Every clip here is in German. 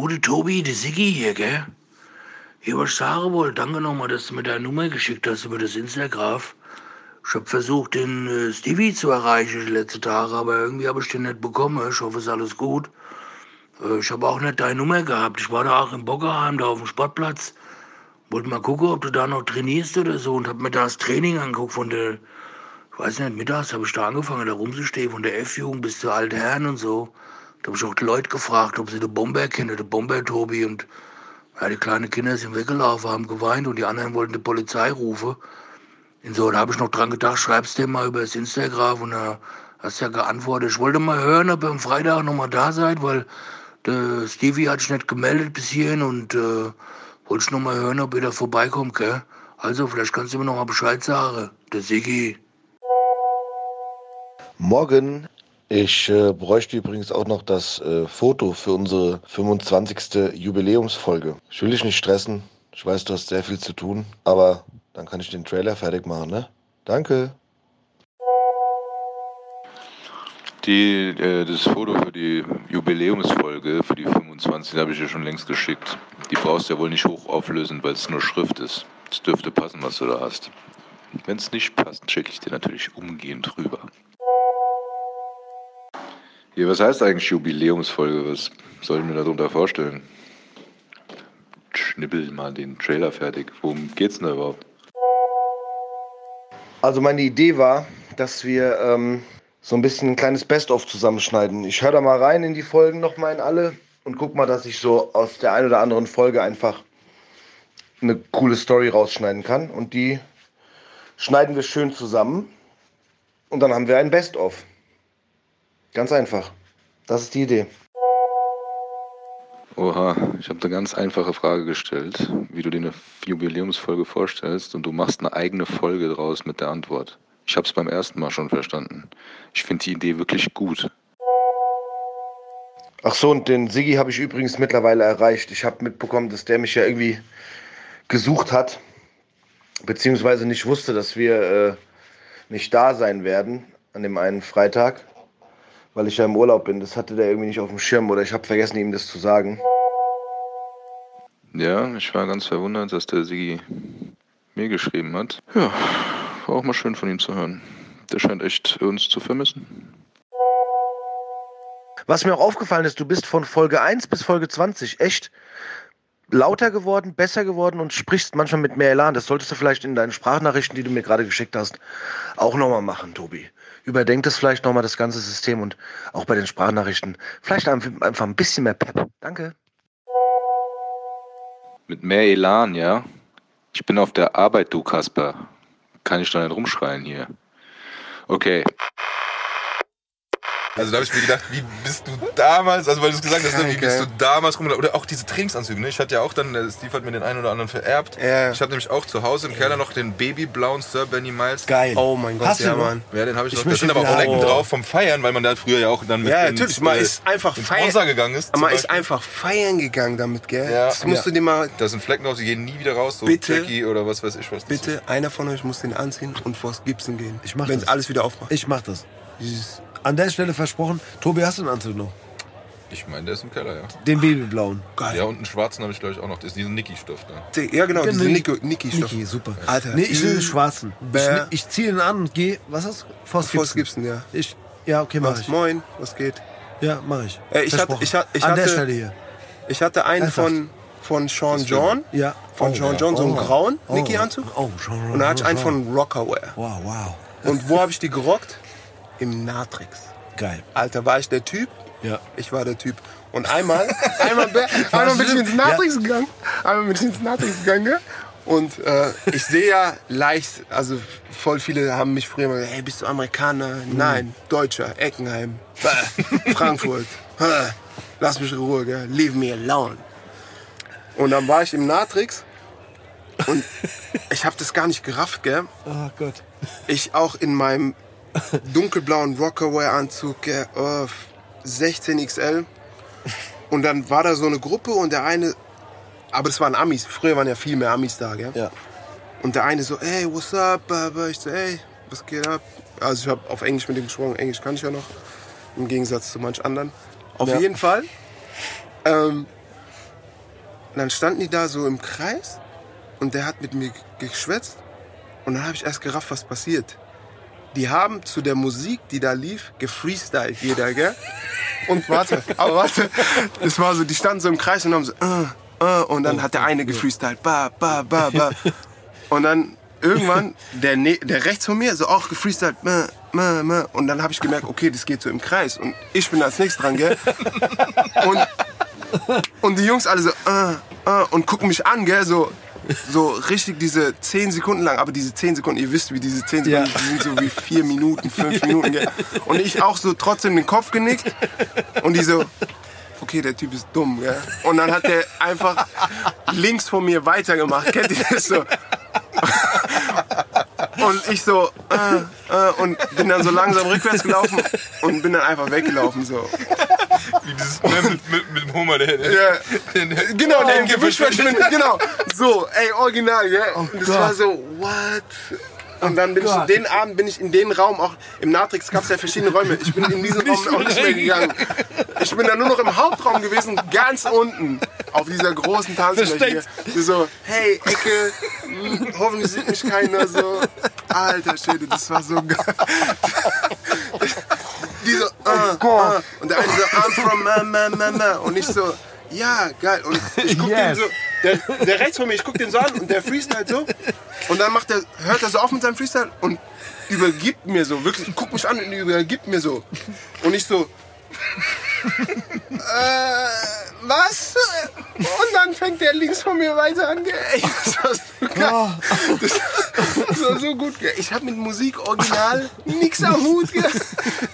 Gute Tobi, die Siggi hier, gell? Hier, was sagen wollte, danke nochmal, dass du mir deine Nummer geschickt hast über das Instagram. Ich hab versucht, den äh, Stevie zu erreichen die letzten Tage, aber irgendwie habe ich den nicht bekommen. Ich hoffe, es ist alles gut. Äh, ich habe auch nicht deine Nummer gehabt. Ich war da auch in Bockerheim, da auf dem Sportplatz. Wollte mal gucken, ob du da noch trainierst oder so und hab mir da das Training angeguckt von der, ich weiß nicht, mittags habe ich da angefangen, da rumzustehen, von der F-Jugend bis zu alten Herren und so. Da habe ich auch die Leute gefragt, ob sie den Bomber kennen, den Bomber Tobi und ja, die kleinen Kinder sind weggelaufen, haben geweint und die anderen wollten die Polizei rufen. Und so, da habe ich noch dran gedacht, schreibst dir mal über das Instagram und da hast ja geantwortet. Ich wollte mal hören, ob ihr am Freitag noch mal da seid, weil der Stevie hat sich nicht gemeldet bis hierhin und äh, wollte ich noch mal hören, ob ihr da vorbeikommt, gell? Also, vielleicht kannst du mir noch mal Bescheid sagen. Der Siggi. Morgen. Ich äh, bräuchte übrigens auch noch das äh, Foto für unsere 25. Jubiläumsfolge. Ich will dich nicht stressen. Ich weiß, du hast sehr viel zu tun, aber dann kann ich den Trailer fertig machen, ne? Danke. Die, äh, das Foto für die Jubiläumsfolge, für die 25, habe ich dir schon längst geschickt. Die brauchst du ja wohl nicht hoch auflösen, weil es nur Schrift ist. Es dürfte passen, was du da hast. Wenn es nicht passt, schicke ich dir natürlich umgehend rüber. Hier, was heißt eigentlich Jubiläumsfolge? Was soll ich mir darunter vorstellen? Schnippel mal den Trailer fertig. Worum geht's denn da überhaupt? Also meine Idee war, dass wir ähm, so ein bisschen ein kleines Best-of zusammenschneiden. Ich höre da mal rein in die Folgen nochmal in alle und guck mal, dass ich so aus der einen oder anderen Folge einfach eine coole Story rausschneiden kann. Und die schneiden wir schön zusammen. Und dann haben wir ein Best-of. Ganz einfach. Das ist die Idee. Oha, ich habe eine ganz einfache Frage gestellt, wie du dir eine Jubiläumsfolge vorstellst und du machst eine eigene Folge draus mit der Antwort. Ich habe es beim ersten Mal schon verstanden. Ich finde die Idee wirklich gut. Ach so, und den Siggi habe ich übrigens mittlerweile erreicht. Ich habe mitbekommen, dass der mich ja irgendwie gesucht hat, beziehungsweise nicht wusste, dass wir äh, nicht da sein werden an dem einen Freitag, weil ich ja im Urlaub bin. Das hatte der irgendwie nicht auf dem Schirm oder ich habe vergessen, ihm das zu sagen. Ja, ich war ganz verwundert, dass der Sigi mir geschrieben hat. Ja, war auch mal schön von ihm zu hören. Der scheint echt uns zu vermissen. Was mir auch aufgefallen ist, du bist von Folge 1 bis Folge 20 echt lauter geworden, besser geworden und sprichst manchmal mit mehr Elan. Das solltest du vielleicht in deinen Sprachnachrichten, die du mir gerade geschickt hast, auch nochmal machen, Tobi. Überdenk das vielleicht nochmal, das ganze System und auch bei den Sprachnachrichten. Vielleicht einfach ein bisschen mehr Pep. Danke. Mit mehr Elan, ja? Ich bin auf der Arbeit, du Kasper. Kann ich doch nicht rumschreien hier. Okay. Also da habe ich mir gedacht, wie bist du damals, also weil du es gesagt hast, ne, wie bist du damals rumgelaufen? Oder auch diese Trainingsanzüge, ne? Ich hatte ja auch dann, äh, Steve hat mir den einen oder anderen vererbt. Ja. Ich hatte nämlich auch zu Hause im Keller noch den babyblauen Sir Benny Miles. Geil. Oh mein Gott, Hast ja, du? Mann. Ja, den habe ich, Ich noch. Da sind aber auch Oh. drauf vom Feiern, weil man da früher ja auch dann mit Ja, ins, natürlich, man äh, ist einfach feiern. Gegangen ist. Man ist einfach feiern gegangen damit, gell? Ja. Das musst Ja. du dir mal. Da sind Flecken drauf, die gehen nie wieder raus, so Bitte? Jackie oder was weiß ich was. Bitte, einer von euch muss den anziehen und vors Gipsen gehen. Ich mach Wenn es das. alles wieder aufmacht. Ich mach das. Dieses- An der Stelle versprochen, Tobi, hast du einen Anzug noch? Ich meine, der ist im Keller, ja. Den babyblauen. Geil. Ja, und einen schwarzen habe ich glaube ich auch noch. Das ist diesen Niki-Stoff da. Ja, genau, Genau, diese Niki- Niki- Niki-Stoff. Niki, super. Alter, Nee, ich will den schwarzen. Ich, Bäh. ich ziehe den an und gehe. Was hast du? Vors Gibson. Gipsen, ja. Ich, ja, okay, mach Was? ich. Moin, was geht? Ja, mach ich. Äh, ich hatte- Versprochen. ich hatte- ich An der hatte- Stelle hier. Ich hatte einen Ernsthaft? von, von Sean John. Ja. Von Oh, Sean ja. John, so einen Oh. grauen Oh. Niki-Anzug. Oh, schon. Und dann hatte ich einen von Rockerwear. Wow, wow. Und wo habe ich die gerockt? Im Natrix. Geil. Alter, war ich der Typ? Ja. Ich war der Typ. Und einmal, einmal, einmal bin ich ins Natrix gegangen. Einmal bin ich ins Natrix gegangen. gell? Und äh, ich sehe ja leicht, also voll viele haben mich früher immer gesagt, hey, bist du Amerikaner? Mhm. Nein, Deutscher, Eckenheim, Frankfurt. Lass mich in Ruhe, gell? leave me alone. Und dann war ich im Natrix und ich habe das gar nicht gerafft, gell? Oh Gott. Ich auch in meinem dunkelblauen Rockaway-Anzug, oh, 16XL. Und dann war da so eine Gruppe und der eine, aber das waren Amis, früher waren ja viel mehr Amis da, gell? Ja. Und der eine so, ey, what's up? Ich so, ey, was geht ab? Also ich habe auf Englisch mit ihm gesprochen, Englisch kann ich ja noch, im Gegensatz zu manch anderen. Auf Ja. jeden Fall ähm, dann standen die da so im Kreis und der hat mit mir geschwätzt und dann habe ich erst gerafft, was passiert. Die haben zu der Musik, die da lief, gefreestylt jeder, gell? Und warte, aber warte, das war so, die standen so im Kreis und haben so, äh, äh, und dann hat der eine gefreestylt, ba, ba, ba, ba. Und dann irgendwann, der, ne der rechts von mir, so auch gefreestylt, meh, meh, meh. und dann habe ich gemerkt, okay, das geht so im Kreis und ich bin als nächstes dran, gell? Und, und die Jungs alle so, äh, äh, und gucken mich an, gell, so, so richtig diese 10 Sekunden lang, aber diese 10 Sekunden, ihr wisst, wie diese 10 Sekunden, Ja. die sind so wie 4 Minuten, 5 Minuten? Und ich auch so trotzdem den Kopf genickt und die so, okay, der Typ ist dumm, gell? Und dann hat der einfach links von mir weitergemacht, kennt ihr das so? Und ich so, äh, äh, und bin dann so langsam rückwärts gelaufen und bin dann einfach weggelaufen, so. Dieses mit, mit, mit dem Hummer, der, der, Ja. der, der Genau, der im Gebüsch verschwindet. Genau. So, ey, original, gell? Und das Gott. war so, what? Und dann bin ich, Gott. den Abend bin ich in den Raum, auch im Natrix gab es ja verschiedene Räume. Ich bin in diesen Raum auch nicht mehr gegangen. Ich bin dann nur noch im Hauptraum gewesen, ganz unten, auf dieser großen Tanzfläche. Versteckt. So, hey, Ecke, hm, hoffentlich sieht mich keiner so. Alter Schwede, das war so geil. Die so, äh, äh, und der eine so, I'm from ma, ma, ma, ma. Und ich so, ja, geil. Und ich guck Yes. den so, der, der rechts von mir, ich guck den so an und der freestylt so. Und dann macht er, hört er so auf mit seinem Freestyle und übergibt mir so, wirklich, guckt mich an und übergibt mir so. Und ich so, äh, was? Und dann fängt der links von mir weiter an. Ey, das war so geil. Das, das war so gut. Ich habe mit Musik original nichts am Hut. gell.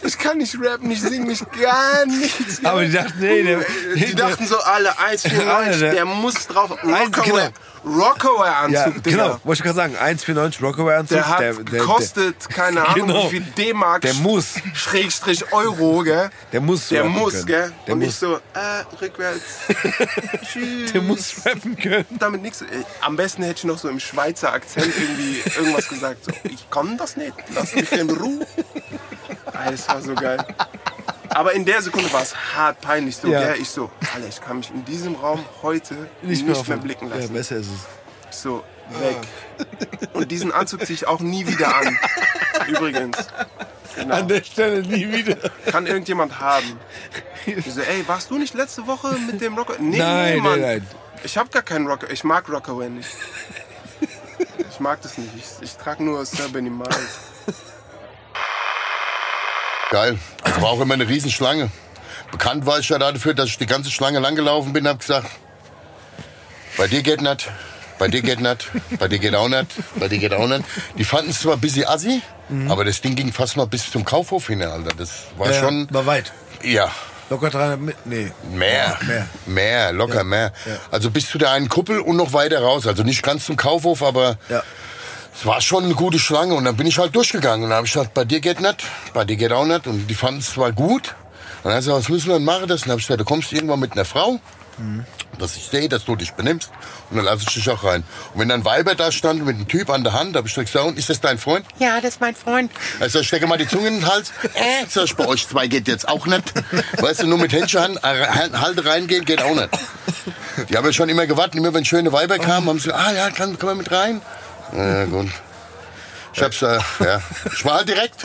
Ich kann nicht rappen, ich singe nicht gar nichts. gell. Aber die dachten, nee, der, Die dachten so alle, 1,94, Alter. der muss drauf. Rockaway, Rockaway-Anzug, ja, Digga. genau, wollte ich gerade sagen, 1,94 Rockaway-Anzug. Der hat gekostet, keine Ahnung, Genau. wie viel D-Mark, Der muss. Schrägstrich Euro, gell? Der muss Der muss, können. gell? Der Und ich muss. so, äh, rückwärts. Tschüss. Der muss rappen können. damit nichts. Am besten hätte ich noch so im Schweizer Akzent irgendwie irgendwas gesagt. So, ich kann das nicht, lass mich in Ruhe. Das war so geil. Aber in der Sekunde war es hart peinlich. So, Ja. gell? Ich so, Alter, ich kann mich in diesem Raum heute nicht, mehr, auf- blicken Ja, lassen. besser ist es. Ich so, weg. Und diesen Anzug ziehe ich auch nie wieder an. Übrigens. Genau. An der Stelle nie wieder. Kann irgendjemand haben. Ich so, ey, warst du nicht letzte Woche mit dem Rocker? Nee, Nein, nee, Mann. nein, nein. Ich hab gar keinen Rocker. Ich mag Rockaway nicht. Ich mag das nicht. Ich, ich trage nur Sir Benny Miles. Geil. Also war auch immer eine Riesenschlange. Bekannt war ich ja dafür, dass ich die ganze Schlange langgelaufen bin und hab gesagt, bei dir geht nicht, bei dir geht nicht, bei dir geht auch nicht, bei dir geht auch nicht. Die fanden es zwar ein bisschen assi, aber das Ding ging fast mal bis zum Kaufhof hin, Alter. Das war Ja, schon, War weit. ja, Locker 300 mit. Nee. mehr, Mehr. mehr, locker mehr. Also bis zu der einen Kuppel und noch weiter raus. Also nicht ganz zum Kaufhof, aber Ja. es war schon eine gute Schlange und dann bin ich halt durchgegangen und dann habe ich gesagt, bei dir geht nicht, bei dir geht auch nicht und die fanden es zwar gut. Und dann hat sie gesagt, was müssen wir denn machen? Das? Und dann habe ich gesagt, du kommst irgendwann mit einer Frau, dass ich sehe, dass du dich benimmst und dann lasse ich dich auch rein. Und wenn dann Weiber da standen mit einem Typ an der Hand, habe ich gesagt, ist das dein Freund? Ja, das ist mein Freund. Also ich stecke mal die Zunge in den Hals. Äh, sag ich, bei euch zwei geht jetzt auch nicht. Weißt du, nur mit Händchen Halte reingehen geht auch nicht. Die haben ja schon immer gewartet, immer wenn schöne Weiber kamen, haben sie gesagt, ah ja, kann, kann man mit rein? Ja, gut. Ich hab's, äh, ja. Ich war halt direkt.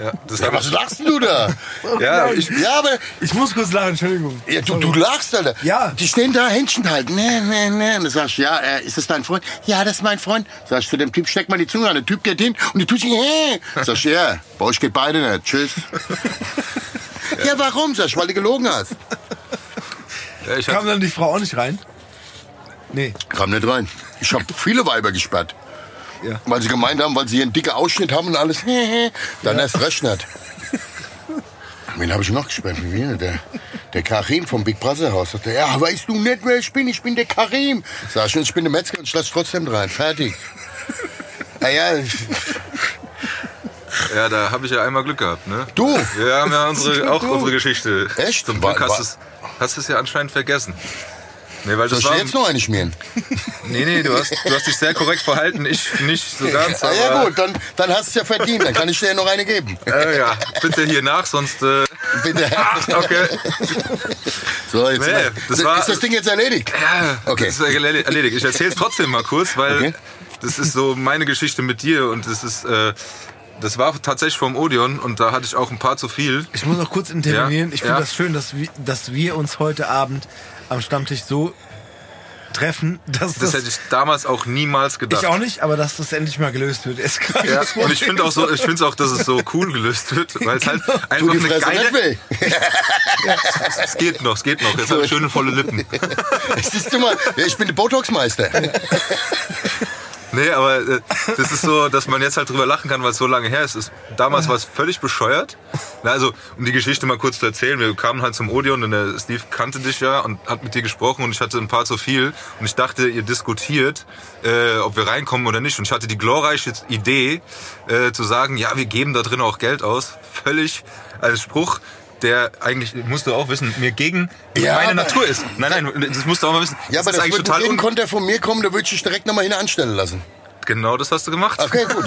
Ja, das Ja, was lachst denn du da? ja, ich, Ja, aber Ich muss kurz lachen, Entschuldigung. ja, du, du lachst, Alter. Ja. Die stehen da, Händchen halten. Nee, nee, nee. Und dann sagst du, ja, äh, ist das dein Freund? Ja, das ist mein Freund. Sag ich zu dem Typ, steck mal die Zunge an. Der Typ geht hin und die tut sich, hä? Sag ich, ja, bei euch geht beide nicht. Tschüss. ja, warum? Sag ich, weil du gelogen hast. ja, ich Kam dann die Frau auch nicht rein? Nee. Kam nicht rein. Ich habe viele Weiber gesperrt. Ja. Weil sie gemeint haben, weil sie hier einen dicken Ausschnitt haben und alles. Dann erst recht nicht. Wen habe ich noch gesperrt? Wie Der, der Karim vom Big Brother Haus. Sagt er, ja, weißt du nicht, wer ich bin? Ich bin der Karim. Sag ich, ich bin der Metzger und ich lasse trotzdem rein. Fertig. Naja, ja, da habe ich ja einmal Glück gehabt, ne? du. Wir haben ja unsere, auch unsere Geschichte. Echt? Zum Glück hast du es hast es ja anscheinend vergessen. Nee, weil Soll ich war, dir jetzt noch eine schmieren? nee, nee, du hast, du hast dich sehr korrekt verhalten, ich nicht so ganz. Ah, ja gut, dann, dann hast du es ja verdient. Dann kann ich dir ja noch eine geben. Äh, ja, bitte hier nach, sonst. Äh, Bitte. okay. So, jetzt Nee, das war- ist das Ding jetzt erledigt? Ja, Okay. das ist erle- erledigt. Ich erzähle es trotzdem mal kurz, weil Okay. das ist so meine Geschichte mit dir und das ist. Äh, das war tatsächlich vom Odeon und da hatte ich auch ein paar zu viel. Ich muss noch kurz intervenieren. Ja, Ich finde ja. das schön, dass wir, dass wir uns heute Abend am Stammtisch so treffen, dass Das das, hätte ich damals auch niemals gedacht. ich auch nicht, aber dass das endlich mal gelöst wird. Ist gerade Ja, und ich finde auch so, ich finde auch, dass es so cool gelöst wird, weil es halt Tu einfach eine Fresse geile. Es geht noch, es geht noch. Jetzt habe ich schöne volle Lippen. Siehst du mal, ich bin der Botox-Meister. Nee, aber äh, das ist so, dass man jetzt halt drüber lachen kann, weil es so lange her ist. ist damals war es völlig bescheuert. Na, also, um die Geschichte mal kurz zu erzählen, wir kamen halt zum Odeon und der Steve kannte dich ja und hat mit dir gesprochen und ich hatte ein paar zu viel und ich dachte, ihr diskutiert, äh, ob wir reinkommen oder nicht. Und ich hatte die glorreiche Idee, äh, zu sagen, ja, wir geben da drin auch Geld aus. Völlig als Spruch, der eigentlich, musst du auch wissen, mir gegen Ja, meine Natur ist. Nein, nein, das musst du auch mal wissen. Ja, aber ist das eigentlich total jeden un Konter von mir kommen, da würde ich dich direkt nochmal hin anstellen lassen. Genau das hast du gemacht. Okay, gut.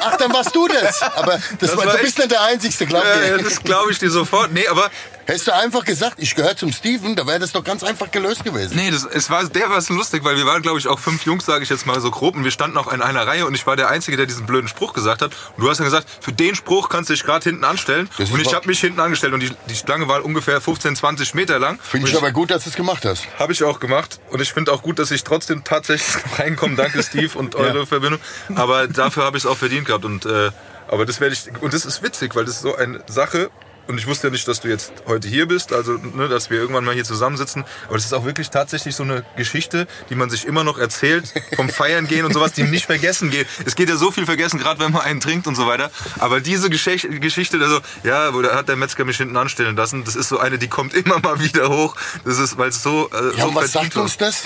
Ach, dann warst du das. Aber das Das war, war du bist nicht der Einzige, glaub Ja, ja, mir. das glaube ich dir sofort. Nee, aber Hättest du einfach gesagt, ich gehöre zum Steven, da wäre das doch ganz einfach gelöst gewesen. nee, das, es war, der war so lustig, weil wir waren, glaube ich, auch fünf Jungs, sage ich jetzt mal so grob, und wir standen auch in einer Reihe und ich war der Einzige, der diesen blöden Spruch gesagt hat. Und du hast dann gesagt, für den Spruch kannst du dich gerade hinten anstellen. Das Und ich habe mich hinten angestellt und die, die Schlange war ungefähr 15, 20 Meter lang. Finde ich aber gut, dass du es gemacht hast. Habe ich auch gemacht. Und ich finde auch gut, dass ich trotzdem tatsächlich reinkomme. Danke, Steve, und eure Verbindung. Aber dafür habe ich es auch verdient gehabt. Und, äh, aber das werde ich. Und das ist witzig, weil das ist so eine Sache. Und ich wusste ja nicht, dass du jetzt heute hier bist, also ne, dass wir irgendwann mal hier zusammensitzen. Aber das ist auch wirklich tatsächlich so eine Geschichte, die man sich immer noch erzählt, vom Feiern gehen und sowas, die nicht vergessen geht. Es geht ja so viel vergessen, gerade wenn man einen trinkt und so weiter. Aber diese Geschichte, Geschichte, also ja, wo da hat der Metzger mich hinten anstellen lassen, das ist so eine, die kommt immer mal wieder hoch. Das ist, weil es so, äh, Ja, so was sagt war. uns das?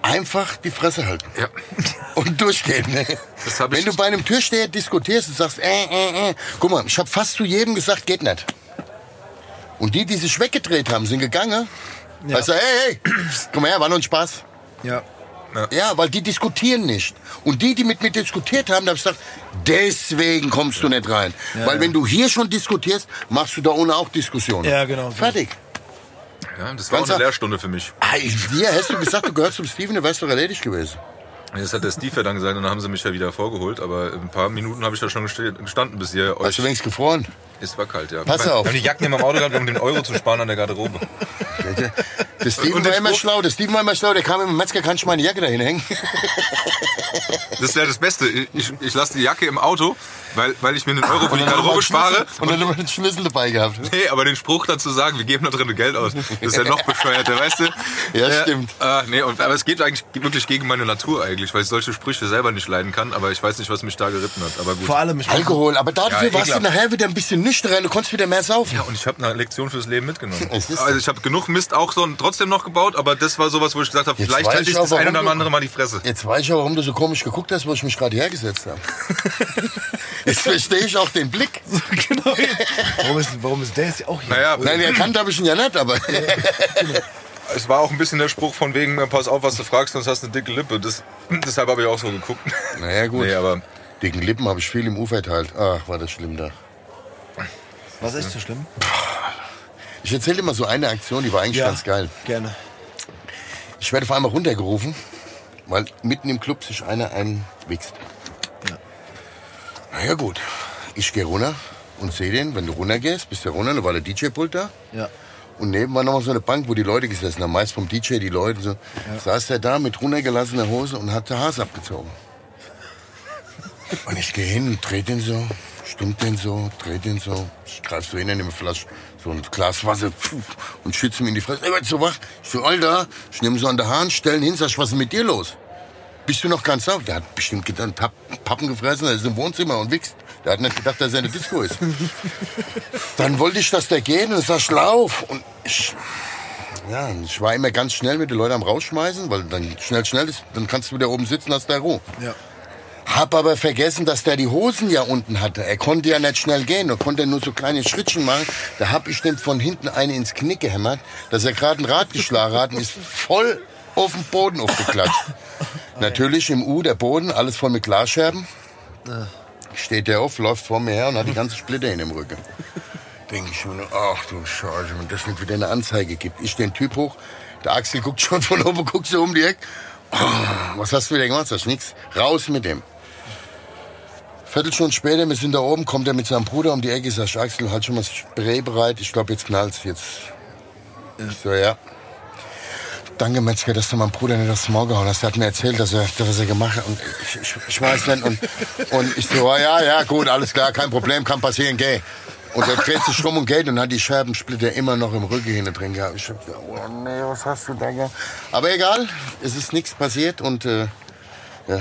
Einfach die Fresse halten. Ja. Und durchgehen. Ne? Das ich- Wenn du bei einem Türsteher diskutierst und sagst, äh, äh, äh, guck mal, ich habe fast zu jedem gesagt, geht nicht. Und die, die sich weggedreht haben, sind gegangen. Ja. Also, hey, hey, komm her, war nur ein Spaß. Ja. Ja, weil die diskutieren nicht. Und die, die mit mir diskutiert haben, da habe ich gesagt, deswegen kommst du nicht rein. weil wenn du hier schon diskutierst, machst du da ohne auch Diskussionen. Ja, genau so. Fertig. Ja, das war auch Ganz eine Lehrstunde für mich. Ah, Dir hast du gesagt, du gehörst zum Steven, du wärst doch erledigt gewesen. Das hat der Steve ja dann gesagt und dann haben sie mich ja wieder vorgeholt. Aber ein paar Minuten habe ich da schon gestanden, bis ihr euch... Hast du wenigstens gefroren? Es war kalt, ja. Pass Wir auf. haben die Jacken immer im Auto gehabt, um den Euro zu sparen an der Garderobe. Der Steven war immer Spruch- schlau. Der Steven war immer schlau. Der kam im Metzger, kann ich meine Jacke dahin hängen? Das ist ja das Beste. Ich, ich lasse die Jacke im Auto, weil, weil ich mir den Euro für die Garderobe spare. Und dann wir den Schlüssel dabei gehabt. Nee, aber den Spruch dazu sagen, wir geben da drin Geld aus, das ist ja noch bescheuerter, weißt du? Ja, Äh, stimmt. Äh, nee, und, aber es geht eigentlich wirklich gegen meine Natur eigentlich, weil ich solche Sprüche selber nicht leiden kann, aber ich weiß nicht, was mich da geritten hat. Aber gut. Vor allem, ich Alkohol, aber dafür Ja, warst du nachher wieder ein bisschen nüchterner. Du konntest wieder mehr saufen. Ja, und ich habe eine Lektion fürs Leben mitgenommen. Also ich habe genug Mist auch so trotzdem noch gebaut, aber das war sowas, wo ich gesagt habe, vielleicht weiß halte ich das ein oder andere mal die Fresse. Jetzt weiß ich auch, warum du so komisch geguckt hast, wo ich mich gerade hergesetzt habe. Jetzt verstehe ich auch den Blick. genau. warum, ist, warum ist der jetzt auch hier? Naja, Nein, erkannt habe ich ihn ja nicht, aber es war auch ein bisschen der Spruch von wegen, pass auf, was du fragst, sonst hast du eine dicke Lippe. Das, deshalb habe ich auch so geguckt. naja gut. Nee, aber Dicken Lippen habe ich viel im Ufer verteilt. Ach, war das schlimm da. Was ist so schlimm? Ich erzähle mal so eine Aktion, die war eigentlich ganz geil. Gerne. Ich werde auf einmal runtergerufen, weil mitten im Club sich einer einwichst. Ja. Na ja gut, ich gehe runter und sehe den, wenn du runtergehst, bist du runter, da war der DJ-Pult da. Ja. Und neben war noch so eine Bank, wo die Leute gesessen haben, meist vom DJ die Leute so. Saß der da mit runtergelassener Hose und hat der Hase abgezogen. Und ich gehe hin und dreh den so, stimmt den so, dreh den so. Ich greif so hin in eine Flasche, so ein Glas Wasser pfuh, und schütze ihm in die Fresse. Er wird so wach. Ich so, Alter, ich nehme so an der Hand, stellen hin, sag ich, was ist mit dir los? Bist du noch ganz auf? Der hat bestimmt gedacht, Papp, Pappen gefressen, er ist im Wohnzimmer und wichst. Der hat nicht gedacht, dass er eine Disco ist. Dann wollte ich, dass der geht und sag, lauf. Und ich, ja, ich war immer ganz schnell mit den Leuten am rausschmeißen, weil dann schnell, schnell ist, dann kannst du wieder oben sitzen, hast da Ruhe. Ja. Hab aber vergessen, dass der die Hosen ja unten hatte. Er konnte ja nicht schnell gehen, er konnte nur so kleine Schrittchen machen. Da hab ich dem von hinten eine ins Knick gehämmert, dass er gerade ein Rad geschlagen hat und ist voll auf den Boden aufgeklatscht. Natürlich im U der Boden, alles voll mit Glasscherben. Steht der auf, läuft vor mir her und hat die ganze Splitter in dem Rücken. Denke ich mir, ach du Scheiße, wenn das nicht wieder eine Anzeige gibt. Ich den Typ hoch, der Axel guckt schon von oben, guckt so um die Ecke. Oh, was hast du wieder gemacht? Sag ich, nix. Raus mit dem. Viertelstunde später, wir sind da oben, kommt er mit seinem Bruder um die Ecke, sag ich, Axel, halt schon mal das Spray bereit. Ich glaube, jetzt knallt's. Jetzt. Ich so, ja. Danke, Metzger, dass du meinem Bruder nicht aufs Maul gehauen hast. Der hat mir erzählt, dass er, dass er gemacht hat. Und ich, ich, ich weiß nicht. Und, und ich so, ja, ja, gut, alles klar, kein Problem, kann passieren, geh. Und er dreht sich rum und geht und hat die Scherbensplitter immer noch im Rücken hinten drin gehabt. Ich hab gesagt, oh nee, was hast du da gemacht? Aber egal, es ist nichts passiert und äh, ja,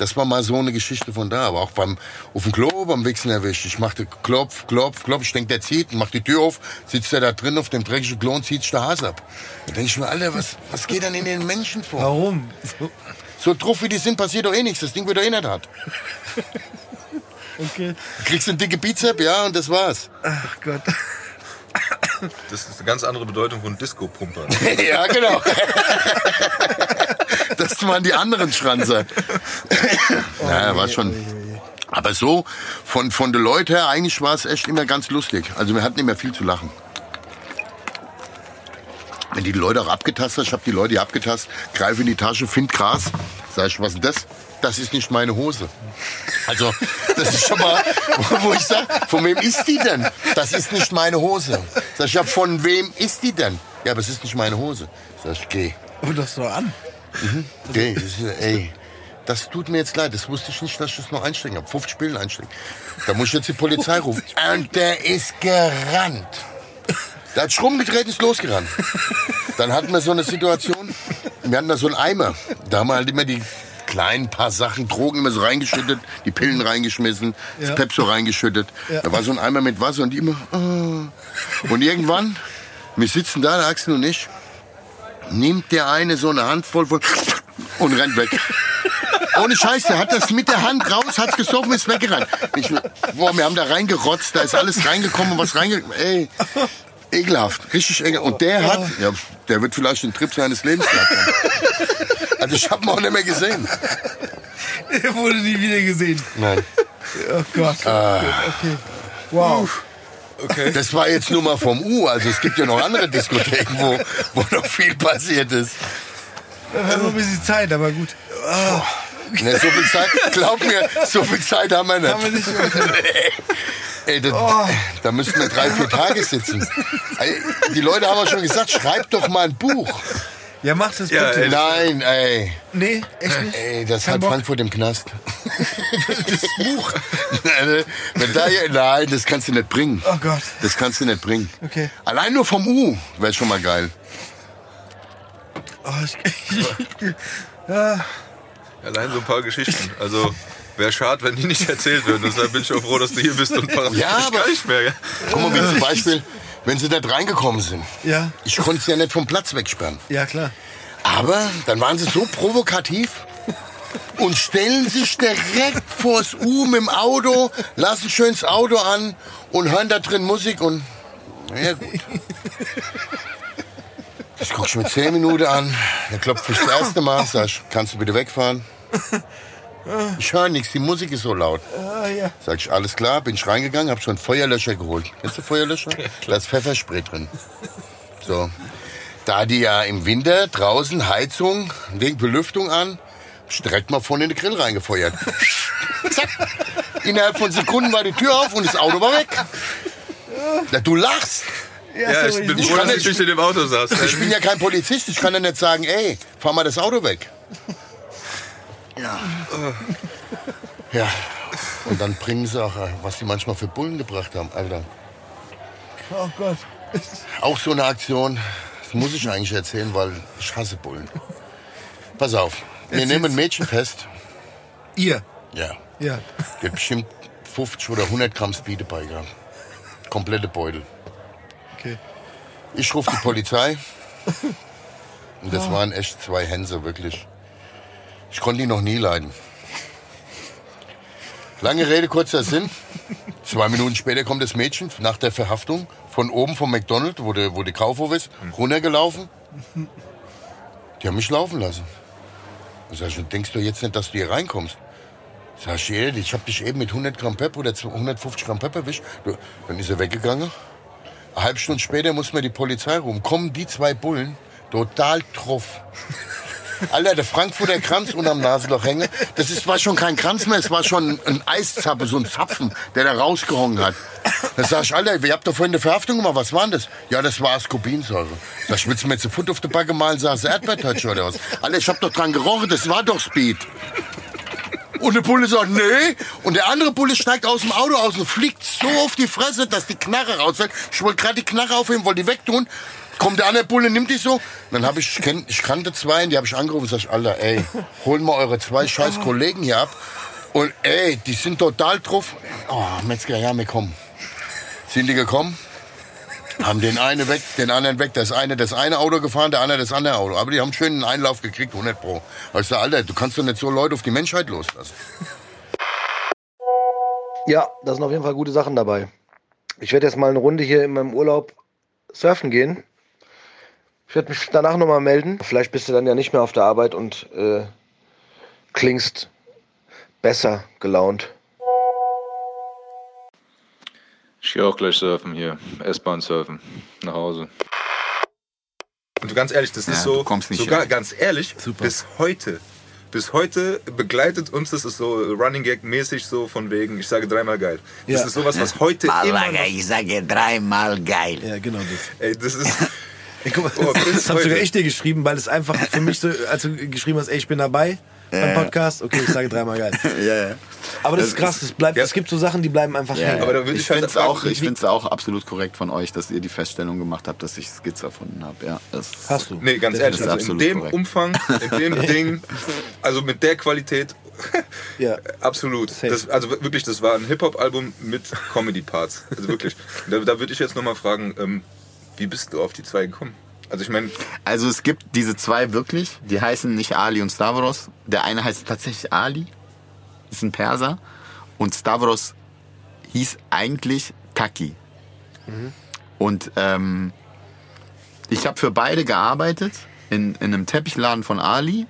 das war mal so eine Geschichte von da. Aber auch beim auf dem Klo, beim Wichsen erwischt. Ich machte Klopf, Klopf, Klopf. Ich denke, der zieht und macht die Tür auf, sitzt er da drin auf dem dreckigen Klo und zieht sich der Hase ab. Da denke ich mir, Alter, was, was geht denn in den Menschen vor? Warum? So, So drauf wie die sind, passiert doch eh nichts. Das Ding wird doch eh nicht hart. okay. Kriegst du einen dicke Bizep, ja, und das war's. Ach Gott. Das ist eine ganz andere Bedeutung von Disco-Pumper. ja, genau. das waren die anderen Schranzer. naja, war schon. Aber so, von, von den Leuten her, eigentlich war es echt immer ganz lustig. Also wir hatten immer viel zu lachen. Wenn die Leute auch abgetastet, ich habe die Leute abgetastet, greife in die Tasche, find Gras. Sag ich, was ist das? Das ist nicht meine Hose. Also, das ist schon mal, wo, wo ich sage, von wem ist die denn? Das ist nicht meine Hose. Sag ich, ja, von wem ist die denn? Ja, aber es ist nicht meine Hose. Sag ich, geh. Und das so an. Ist, ey, das tut mir jetzt leid. Das wusste ich nicht, dass ich das noch einstecken habe. 50 Pillen einstecken. Da muss ich jetzt die Polizei rufen. Und der ist gerannt. Der hat rumgedreht und ist losgerannt. Dann hatten wir so eine Situation, wir hatten da so einen Eimer. Da haben wir halt immer die kleinen paar Sachen, Drogen immer so reingeschüttet, die Pillen reingeschmissen, Ja. das Pepso reingeschüttet. Ja. Da war so ein Eimer mit Wasser und die immer... ah. Und irgendwann, wir sitzen da, der Axel und ich, nimmt der eine so eine Handvoll von und rennt weg. Ohne Scheiß, der hat das mit der Hand raus, hat's gesoffen, ist weggerannt. Ich, boah, wir haben da reingerotzt, da ist alles reingekommen, was reingekommen. Ey, ekelhaft, richtig ekelhaft. Und der hat, ja, der wird vielleicht den Trip seines Lebens gehabt haben. Also ich habe ihn auch nicht mehr gesehen. Er wurde nie wieder gesehen. Nein. Oh Gott. Okay. Wow. Das war jetzt nur mal vom U. Also es gibt ja noch andere Diskotheken, wo, wo noch viel passiert ist. Wir haben noch ein bisschen Zeit, aber gut. Ne, so viel Zeit, glaub mir, so viel Zeit haben wir nicht. Haben wir nicht. Ey, da, da müssten wir drei, vier Tage sitzen. Die Leute haben auch schon gesagt, schreib doch mal ein Buch. Ja, mach das Ja, bitte. ey. Nein, ey. Nee, echt nicht. Ey, das Kein hat Bock. Frankfurt im Knast. das Buch. Nein, Wenn da, nein, das kannst du nicht bringen. Oh Gott. Das kannst du nicht bringen. Okay. Allein nur vom U wäre schon mal geil. Oh, ich, ja, Allein so ein paar Geschichten. Also wäre schade, wenn die nicht erzählt würden. Deshalb bin ich auch froh, dass du hier bist und parallel Ja, ich aber- gar nicht mehr. Ja. Guck mal, wie zum Beispiel, wenn sie da reingekommen sind. ja, Ich konnte sie ja nicht vom Platz wegsperren. ja, klar. Aber dann waren sie so provokativ und stellen sich direkt vors U mit dem Auto, lassen schön das Auto an und hören da drin Musik und. Ja, gut. Das guck ich mir zehn Minuten an. Dann klopft mich das erste Mal, sag ich, kannst du bitte wegfahren? Ich höre nichts, die Musik ist so laut. Sag ich, alles klar, bin ich reingegangen, hab schon Feuerlöscher geholt. Kennst du Feuerlöscher? Da ist Pfefferspray drin. So. Da die ja im Winter draußen Heizung, wegen Belüftung an, direkt mal vorne in den Grill reingefeuert. Zack. Innerhalb von Sekunden war die Tür auf und das Auto war weg. Na, du lachst. Ja, ich sorry, bin ich froh, dass ich nicht- nicht in dem Auto saß. Ich bin ja kein Polizist, ich kann ja nicht sagen, ey, fahr mal das Auto weg. Ja. Ja. Und dann bringen sie auch, äh, was die manchmal für Bullen gebracht haben, Alter. Oh Gott. Auch so eine Aktion, das muss ich eigentlich erzählen, weil ich hasse Bullen. Pass auf, wir nehmen ein Mädchen fest. Ihr. Ja. Ja. Die hat bestimmt 50 oder 100 Gramm Speed dabei gehabt. Komplette Beutel. Okay. Ich rufe die Polizei. Und das waren echt zwei Hänse, wirklich. Ich konnte die noch nie leiden. Lange Rede, kurzer Sinn. Zwei Minuten später kommt das Mädchen nach der Verhaftung von oben vom McDonald's, wo der, wo der Kaufhof ist, runtergelaufen. Die haben mich laufen lassen. Sag ich, und denkst du jetzt nicht, dass du hier reinkommst? Sag ich, ey, ich hab dich eben mit 100 Gramm Pep oder 150 Gramm Pep erwischt. Dann ist er weggegangen. Eine halbe Stunde später muss mir die Polizei rum. Kommen die zwei Bullen, total truff. Alter, der Frankfurter Kranz unterm Nasenloch hängen. Das ist, war schon kein Kranz mehr, es war schon ein Eiszappe, so ein Zapfen, der da rausgehongen hat. Da sag ich, Alter, ihr habt doch vorhin eine Verhaftung gemacht, was war denn das? Ja, das war Ascorbinsäure. Willst du mir jetzt ein Foot auf die Backe malen, sagst du Erdbeertouch oder was? Alter, ich hab doch dran gerochen, das war doch Speed. Und der Bulle sagt, nee. Und der andere Bulle steigt aus dem Auto aus und fliegt so auf die Fresse, dass die Knarre rausfällt. Ich wollte gerade die Knarre aufheben, wollte die wegtun. Kommt der andere Bulle, nimmt die so. Dann habe ich, ich, kannte zwei, die habe ich angerufen und sag, Alter, ey, holen mal eure zwei scheiß Kollegen hier ab. Und ey, die sind total drauf. Oh, Metzger, ja, wir kommen. Sind die gekommen? Haben den einen weg, den anderen weg. Das eine das eine Auto gefahren, der andere das andere Auto. Aber die haben schön einen Einlauf gekriegt, 100 pro. Ich sag, Alter, du kannst doch nicht so Leute auf die Menschheit loslassen. Ja, da sind auf jeden Fall gute Sachen dabei. Ich werde jetzt mal eine Runde hier in meinem Urlaub surfen gehen. Ich werde mich danach nochmal melden. Vielleicht bist du dann ja nicht mehr auf der Arbeit und äh, klingst besser gelaunt. Ich gehe auch gleich surfen hier. S-Bahn surfen. Nach Hause. Und ganz ehrlich, das Ja, ist so, du kommst nicht sogar ganz ehrlich, bis heute, bis heute begleitet uns das ist so Running Gag mäßig so von wegen, ich sage dreimal geil. Das Ja. ist sowas, was heute immer noch, ich sage dreimal geil. Ja, genau das. ey, das ist, Ey, guck mal, Oh, bis das hab sogar ich dir geschrieben, weil es einfach für mich so, als du geschrieben hast, ey, ich bin dabei beim Podcast, okay, ich sage dreimal geil. Ja, ja. Aber das, Das ist krass, es, bleibt, Ja. es gibt so Sachen, die bleiben einfach Ja, hängen. Aber da würde ich ich halt finde es auch, ich absolut korrekt von euch, dass ihr die Feststellung gemacht habt, dass ich Skizze erfunden habe. Ja, das Hast du. nee, ganz Das ehrlich, ist also in dem korrekt. Umfang, in dem Ding, also mit der Qualität, Ja. absolut. Das, also wirklich, das war ein Hip-Hop-Album mit Comedy-Parts. Also wirklich. Da, da würde ich jetzt nochmal fragen, ähm, wie bist du auf die zwei gekommen? Also ich meine, Also es gibt diese zwei wirklich, die heißen nicht Ali und Stavros. Der eine heißt tatsächlich Ali, ist ein Perser. Und Stavros hieß eigentlich Taki. Und ähm, ich habe für beide gearbeitet in, in einem Teppichladen von Ali.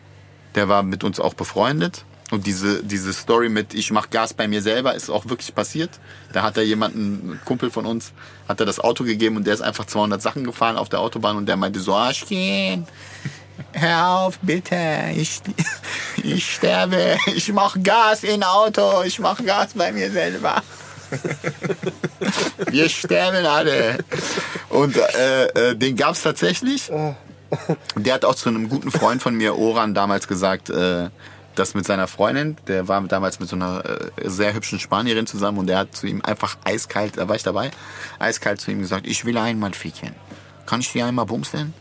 Der war mit uns auch befreundet. Und diese, diese Story mit ich mach Gas bei mir selber ist auch wirklich passiert. Da hat er jemanden, ein Kumpel von uns, hat er das Auto gegeben und der ist einfach 200 Sachen gefahren auf der Autobahn und der meinte so, Aschkin, hör auf bitte, ich, ich sterbe, ich mach Gas in Auto, ich mach Gas bei mir selber. Wir sterben alle. Und äh, äh, den gab's tatsächlich. Der hat auch zu einem guten Freund von mir, Oran, damals gesagt, äh, das mit seiner Freundin, der war damals mit so einer äh, sehr hübschen Spanierin zusammen und der hat zu ihm einfach eiskalt, da war ich dabei, eiskalt zu ihm gesagt, ich will einmal ficken. Kann ich dir einmal bumsen?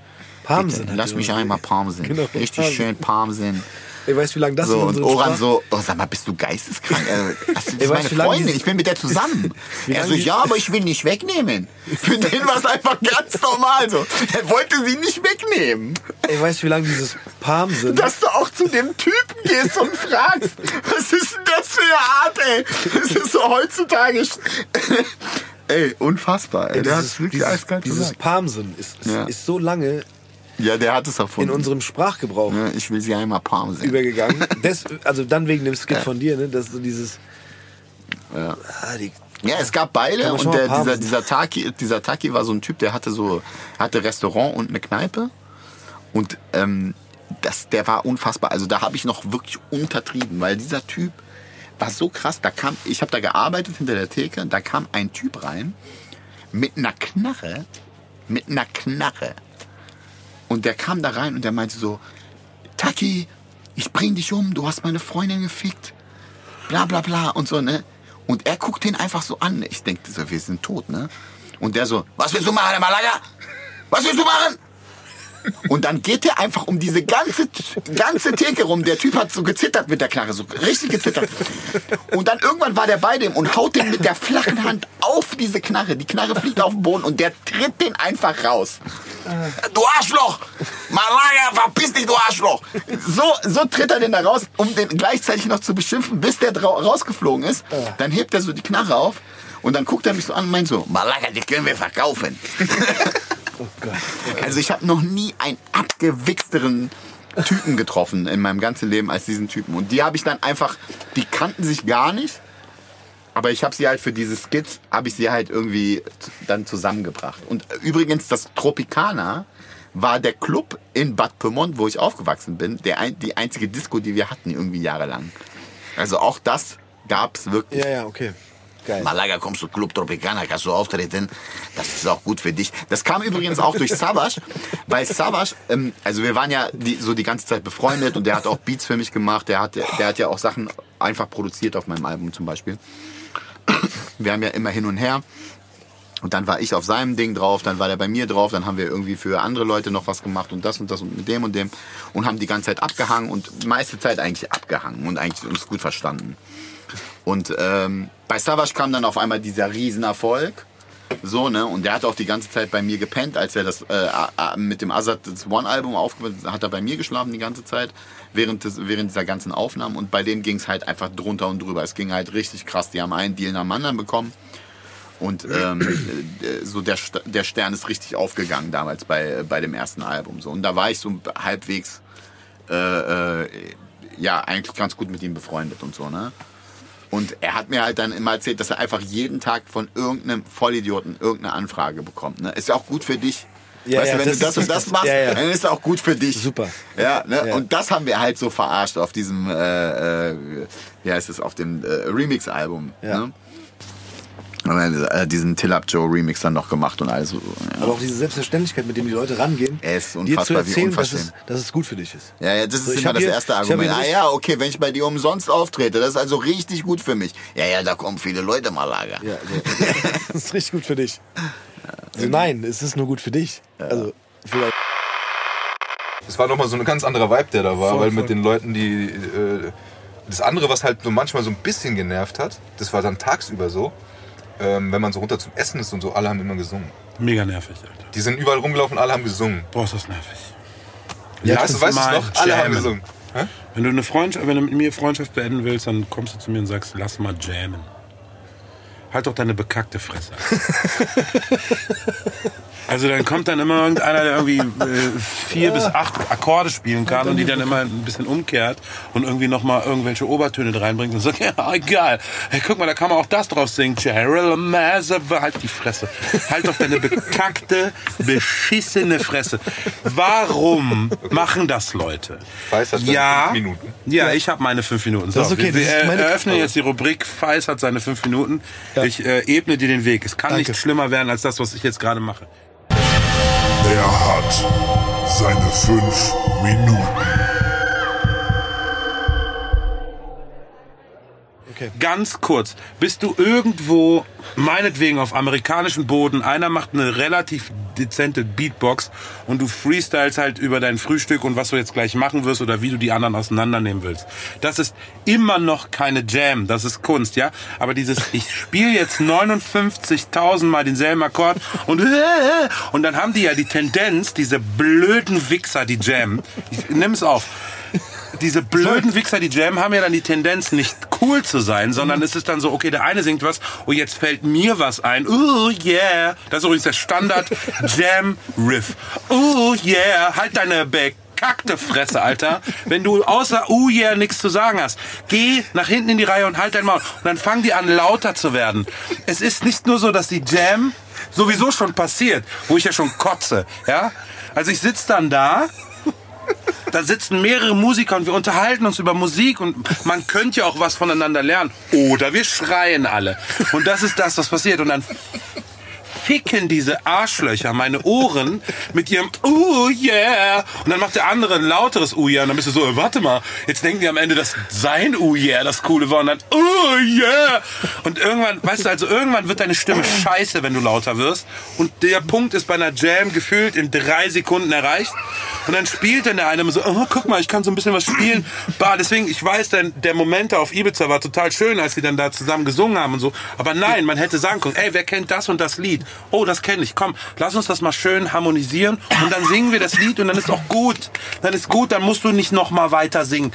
Palmsen. Lass mich einmal palmsen. Genau, Richtig Palmsen. schön palmsen. Weißt du, wie lange das So, in und Oran so, oh, sag mal, bist du geisteskrank? Äh, Das ist weißt meine lange Freundin, ich bin mit der zusammen. Er so, ja, aber ich will nicht wegnehmen. Für den war es einfach ganz normal so. Er wollte sie nicht wegnehmen. Weißt du, wie lange dieses Palmsen... Dass du auch zu dem Typen gehst und fragst, was ist denn das für eine Art, ey? Das ist so heutzutage. Ey, unfassbar, ey. Ey, Der hat dieses, es wirklich dieses, eiskalt dieses gesagt. Palmsen ist, ist, Ja. ist so lange Ja, der hat es in erfunden. unserem Sprachgebrauch Ja, ich will sie einmal palmen sehen. übergegangen. Des, also dann wegen dem Skit von dir, ne? Das ist so dieses... Ja. Ah, die, Ja, es gab beide und der, dieser, dieser, Taki, dieser Taki war so ein Typ, der hatte so hatte Restaurant und eine Kneipe und ähm, das, der war unfassbar. Also da habe ich noch wirklich untertrieben, weil dieser Typ war so krass. Da kam, ich habe da gearbeitet hinter der Theke, da kam ein Typ rein mit einer Knarre, mit einer Knarre und der kam da rein und der meinte so, Taki, ich bring dich um, du hast meine Freundin gefickt bla bla bla und so, ne? Und er guckt ihn einfach so an. Ich denke, so, wir sind tot, ne? Und der so, was willst du machen, Malaga? Was willst du machen? Und dann geht er einfach um diese ganze, ganze Theke rum. Der Typ hat so gezittert mit der Knarre, so richtig gezittert. Und dann irgendwann war der bei dem und haut den mit der flachen Hand auf diese Knarre. Die Knarre fliegt auf den Boden und der tritt den einfach raus. Du Arschloch! Malaga, verpiss dich, du Arschloch! So, so tritt er den da raus, um den gleichzeitig noch zu beschimpfen, bis der rausgeflogen ist. Dann hebt er so die Knarre auf und dann guckt er mich so an und meint so, Malaga, die können wir verkaufen. Also ich habe noch nie einen abgewichsteren Typen getroffen in meinem ganzen Leben als diesen Typen. Und die habe ich dann einfach, die kannten sich gar nicht. Aber ich habe sie halt für diese Skits, habe ich sie halt irgendwie dann zusammengebracht. Und übrigens, das Tropicana war der Club in Bad Pyrmont, wo ich aufgewachsen bin, der die einzige Disco, die wir hatten irgendwie jahrelang. Also auch das gab's wirklich. Ja, ja, okay. Geil. Malaga kommst du Club Tropicana, kannst du auftreten. Das ist auch gut für dich. Das kam übrigens auch durch Savage, weil Savage, ähm, also wir waren ja die, so die ganze Zeit befreundet und der hat auch Beats für mich gemacht. Der hat, der hat ja auch Sachen einfach produziert auf meinem Album zum Beispiel. Wir haben ja immer hin und her. Und dann war ich auf seinem Ding drauf, dann war der bei mir drauf, dann haben wir irgendwie für andere Leute noch was gemacht und das und das und mit dem und dem und haben die ganze Zeit abgehangen und meiste Zeit eigentlich abgehangen und eigentlich uns gut verstanden. Und ähm, bei Savage kam dann auf einmal dieser Riesenerfolg. So, ne? Und der hat auch die ganze Zeit bei mir gepennt, als er das äh, mit dem Azad das One-Album aufgenommen hat, hat er bei mir geschlafen die ganze Zeit, während, des, während dieser ganzen Aufnahmen. Und bei denen ging es halt einfach drunter und drüber. Es ging halt richtig krass. Die haben einen Deal nach dem anderen bekommen. Und ähm, äh, so der, der Stern ist richtig aufgegangen damals bei, bei dem ersten Album. So. Und da war ich so halbwegs, äh, äh, ja, eigentlich ganz gut mit ihm befreundet und so, ne? Und er hat mir halt dann immer erzählt, dass er einfach jeden Tag von irgendeinem Vollidioten irgendeine Anfrage bekommt. Ne? Ist ja auch gut für dich. Ja, weißt ja, du, wenn das du das und das machst, ja, dann ist es auch gut für dich. Super. Ja, ne? Und das haben wir halt so verarscht auf diesem, äh, äh, wie heißt es, auf dem äh, Remix-Album. Ne? Und dann, äh, diesen Till Up Joe Remix dann noch gemacht und alles. Ja. Aber auch diese Selbstverständlichkeit, mit dem die Leute rangehen, Er ist dir zu unfassbar, wie erzählen, dass es, unverschämt. dass es gut für dich ist. Ja, ja, das So, ist ich immer das hier- erste Argument. Ah ja, okay, wenn ich bei dir umsonst auftrete, das ist also richtig gut für mich. Ja, ja, da kommen viele Leute mal lager. Ja, so. das ist richtig gut für dich. Also nein, es ist nur gut für dich. Also vielleicht. Es war nochmal so ein ganz anderer Vibe, der da war, Voll, weil voll. mit den Leuten, die. Äh, das andere, was halt so manchmal so ein bisschen genervt hat, das war dann tagsüber so, ähm, wenn man so runter zum Essen ist und so, alle haben immer gesungen. Mega nervig, Alter. Die sind überall rumgelaufen, alle haben gesungen. Boah, ist das nervig. Ja, Lass weißt du, weißt du noch? Alle haben gesungen. Hä? Wenn du eine Freundschaft, wenn du mit mir Freundschaft beenden willst, dann kommst du zu mir und sagst, lass mal jammen. Halt doch deine bekackte Fresse. Also dann kommt dann immer irgendeiner, der irgendwie äh, vier bis acht Akkorde spielen kann und die dann immer ein bisschen umkehrt und irgendwie nochmal irgendwelche Obertöne reinbringt und sagt, ja, egal. Hey, guck mal, da kann man auch das drauf singen. Cheryl Mazer, halt die Fresse. Halt doch deine bekackte, beschissene Fresse. Warum machen das Leute? Feist hat seine Ja, fünf Minuten. ja, ich habe meine fünf Minuten. So, Das ist okay, wir, das wir ist meine- eröffnen jetzt die Rubrik Feis hat seine fünf Minuten. Ich äh, ebne dir den Weg. Es kann Danke. nicht schlimmer werden als das, was ich jetzt gerade mache. Er hat seine fünf Minuten. Ganz kurz, bist du irgendwo, meinetwegen auf amerikanischem Boden, einer macht eine relativ dezente Beatbox und du freestyles halt über dein Frühstück und was du jetzt gleich machen wirst oder wie du die anderen auseinandernehmen willst. Das ist immer noch keine Jam, das ist Kunst, ja? Aber dieses, ich spiele jetzt 59.000 Mal denselben Akkord und und dann haben die ja die Tendenz, diese blöden Wichser, die Jam, ich nimm's auf, diese blöden Wichser, die Jam, haben ja dann die Tendenz, nicht cool zu sein, sondern es ist dann so, okay, der eine singt was, oh, jetzt fällt mir was ein. Oh, yeah. Das ist übrigens der Standard-Jam-Riff. Oh, yeah. Halt deine bekackte Fresse, Alter. Wenn du außer oh, yeah nichts zu sagen hast, geh nach hinten in die Reihe und halt dein Maul. Und dann fangen die an, lauter zu werden. Es ist nicht nur so, dass die Jam sowieso schon passiert, wo ich ja schon kotze, ja. Also ich sitz dann da da sitzen mehrere Musiker und wir unterhalten uns über Musik und man könnte ja auch was voneinander lernen. Oder wir schreien alle. Und das ist das, was passiert. Und dann ficken diese Arschlöcher meine Ohren mit ihrem Oh yeah. Und dann macht der andere ein lauteres Oh yeah. Und dann bist du so, äh, warte mal, jetzt denken die am Ende, dass sein Oh yeah das Coole war. Und dann Oh yeah. Und irgendwann, weißt du, also irgendwann wird deine Stimme scheiße, wenn du lauter wirst. Und der Punkt ist bei einer Jam gefühlt in drei Sekunden erreicht. Und dann spielt dann der eine so, oh, guck mal, ich kann so ein bisschen was spielen. Bah, deswegen, ich weiß, denn, der Moment da auf Ibiza war total schön, als sie dann da zusammen gesungen haben und so. Aber nein, man hätte sagen können, ey, wer kennt das und das Lied? Oh, das kenne ich. Komm, lass uns das mal schön harmonisieren und dann singen wir das Lied und dann ist auch gut. Dann ist gut, dann musst du nicht noch mal weiter singen.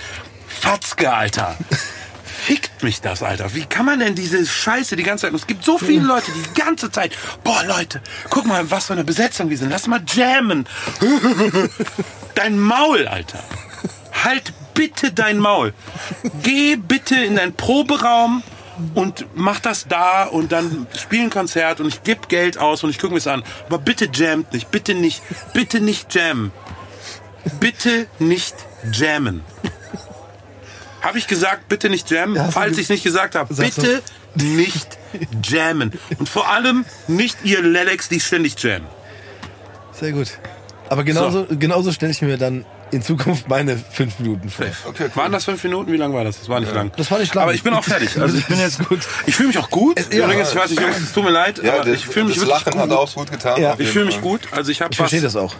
Fatzke, Alter. Fickt mich das, Alter. Wie kann man denn diese Scheiße die ganze Zeit... Und es gibt so viele Leute, die die ganze Zeit... Boah, Leute, guck mal, was für eine Besetzung wir sind. Lass mal jammen. Dein Maul, Alter. halt bitte dein Maul. Geh bitte in deinen Proberaum und mach das da und dann spiel ein Konzert und ich gebe Geld aus und ich gucke mir es an. Aber bitte jammt nicht, bitte nicht, bitte nicht jammen. Bitte nicht jammen. Habe ich gesagt, bitte nicht jammen? Ja, Falls ich es nicht gesagt habe, Sagst du. bitte nicht jammen. Und vor allem nicht ihr Lelex, die ständig jammen. Sehr gut. Aber genauso, genauso stelle ich mir dann in Zukunft meine fünf Minuten vor. Okay, Waren das fünf Minuten? Wie lang war das? Das war nicht lang. Das war nicht lang. Aber ich bin auch fertig. Also ich bin jetzt gut. Ich fühle mich auch gut. ja. Übrigens, ich weiß nicht, Jungs, es tut mir leid, Ja, aber das, ich fühle mich das wirklich Lachen gut. hat auch gut getan. Ja. Ich fühle mich gut. Also ich habe Ich verstehe das auch.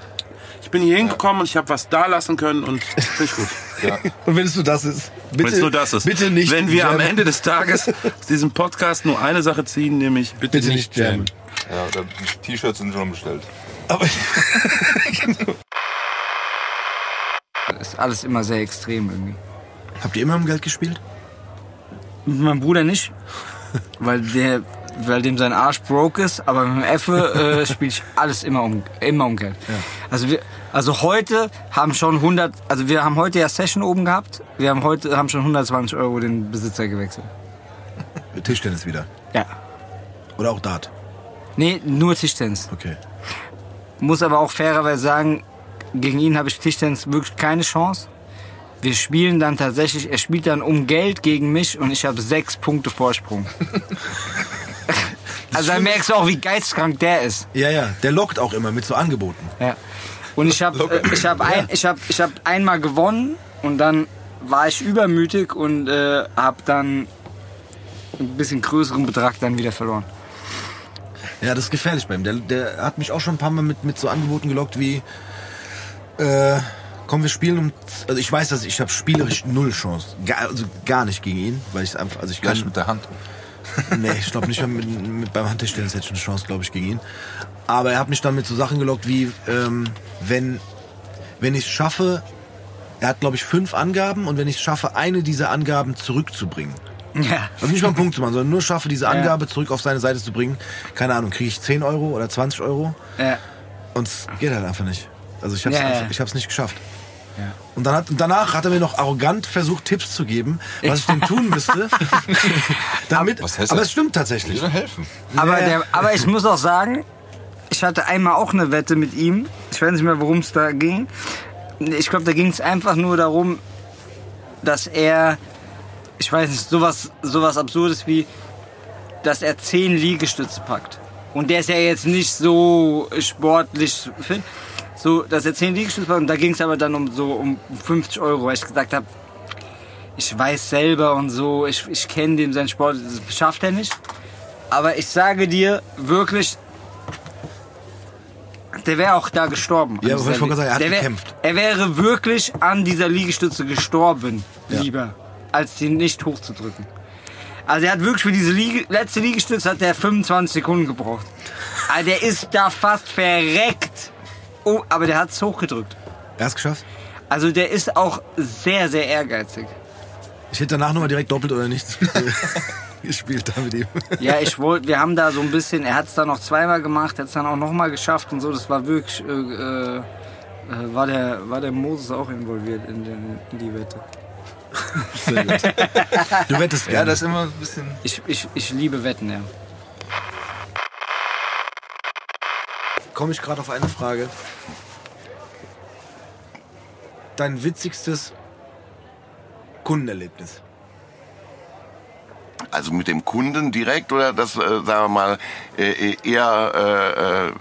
Ich bin hier hingekommen und ich habe was da lassen können und finde ich gut. Ja. Und wenn es nur das ist, bitte, Wenn es nur das ist. bitte nicht Wenn wir am jammen. Ende des Tages aus diesem Podcast nur eine Sache ziehen, nämlich bitte, Bitte nicht jammen. Ja, da- die T-Shirts sind schon bestellt. Aber ist alles immer sehr extrem irgendwie. habt ihr immer um Geld gespielt? Mit meinem Bruder nicht, weil der, weil dem sein Arsch broke ist, aber mit dem Effe äh, spiele ich alles immer um, immer um Geld. Also wir, also heute haben schon 100, also wir haben heute ja Session oben gehabt, wir haben heute haben schon 120 Euro den Besitzer gewechselt. Tischtennis wieder. Ja. Oder auch Dart. Nee, nur Tischtennis. Okay. Muss aber auch fairerweise sagen, gegen ihn habe ich Tischtennis wirklich keine Chance. Wir spielen dann tatsächlich, er spielt dann um Geld gegen mich und ich habe sechs Punkte Vorsprung. also da merkst du auch, wie geisteskrank der ist. Ja, ja, der lockt auch immer mit so Angeboten. Ja. Und ich habe äh, ich hab ein, ich hab, ich hab einmal gewonnen und dann war ich übermütig und äh, habe dann ein bisschen größeren Betrag dann wieder verloren. Ja, das ist gefährlich bei ihm. Der, der hat mich auch schon ein paar Mal mit, mit so Angeboten gelockt wie, äh, komm, wir spielen um, also ich weiß, dass ich habe spielerisch null Chance. Gar, also gar nicht gegen ihn, weil ich einfach, also ich kann, Gleich mit der Hand. nee, ich glaube nicht, mit, mit, beim Handtischtennis hätte ich eine Chance, glaube ich, gegen ihn. Aber er hat mich dann mit so Sachen gelockt wie, ähm, wenn, wenn ich es schaffe, er hat, glaube ich, fünf Angaben und wenn ich es schaffe, eine dieser Angaben zurückzubringen, Ja. also nicht mal einen Punkt zu machen, sondern nur schaffe, diese Angabe zurück auf seine Seite zu bringen. Keine Ahnung, kriege ich 10 Euro oder 20 Euro? Ja. Und es geht halt einfach nicht. Also ich habe es Ja, ja. ich hab's nicht geschafft. Und, dann hat, und danach hat er mir noch arrogant versucht, Tipps zu geben, was ich denn tun müsste. damit, Was heißt aber das? es stimmt tatsächlich. Will helfen. Aber, Ja. der, aber ich muss auch sagen, ich hatte einmal auch eine Wette mit ihm. Ich weiß nicht mehr, worum es da ging. Ich glaube, da ging es einfach nur darum, dass er, ich weiß nicht, sowas, sowas Absurdes wie, dass er zehn Liegestütze packt. Und der ist ja jetzt nicht so sportlich fit. So, dass er zehn Liegestütze packt. Und da ging es aber dann um so um 50 Euro, weil ich gesagt habe, ich weiß selber und so, ich, ich kenne den seinen Sport, das schafft er nicht. Aber ich sage dir wirklich, der wäre auch da gestorben. Ja, aber ich wollte sagen, er hat wär- gekämpft. Er wäre wirklich an dieser Liegestütze gestorben, Ja. lieber, als sie nicht hochzudrücken. Also er hat wirklich für diese Liege, letzte Liegestütze hat er 25 Sekunden gebraucht. Also der ist da fast verreckt. Oh, aber der hat es hochgedrückt. Er hat's geschafft. Also der ist auch sehr, sehr ehrgeizig. Ich hätte danach nochmal direkt doppelt oder nichts gespielt da mit ihm. Ja, ich wollte, wir haben da so ein bisschen, er hat es dann noch zweimal gemacht, hat es dann auch nochmal geschafft und so. Das war wirklich, äh, äh, war, der, war der Moses auch involviert in, den, in die Wette. Sehr gut. Du wettest Ja, gerne. das ist immer ein bisschen. Ich, ich, ich liebe Wetten, ja. Komme ich gerade auf eine Frage. Dein witzigstes Kundenerlebnis. Also mit dem Kunden direkt oder das, äh, sagen wir mal, äh, eher, äh, äh,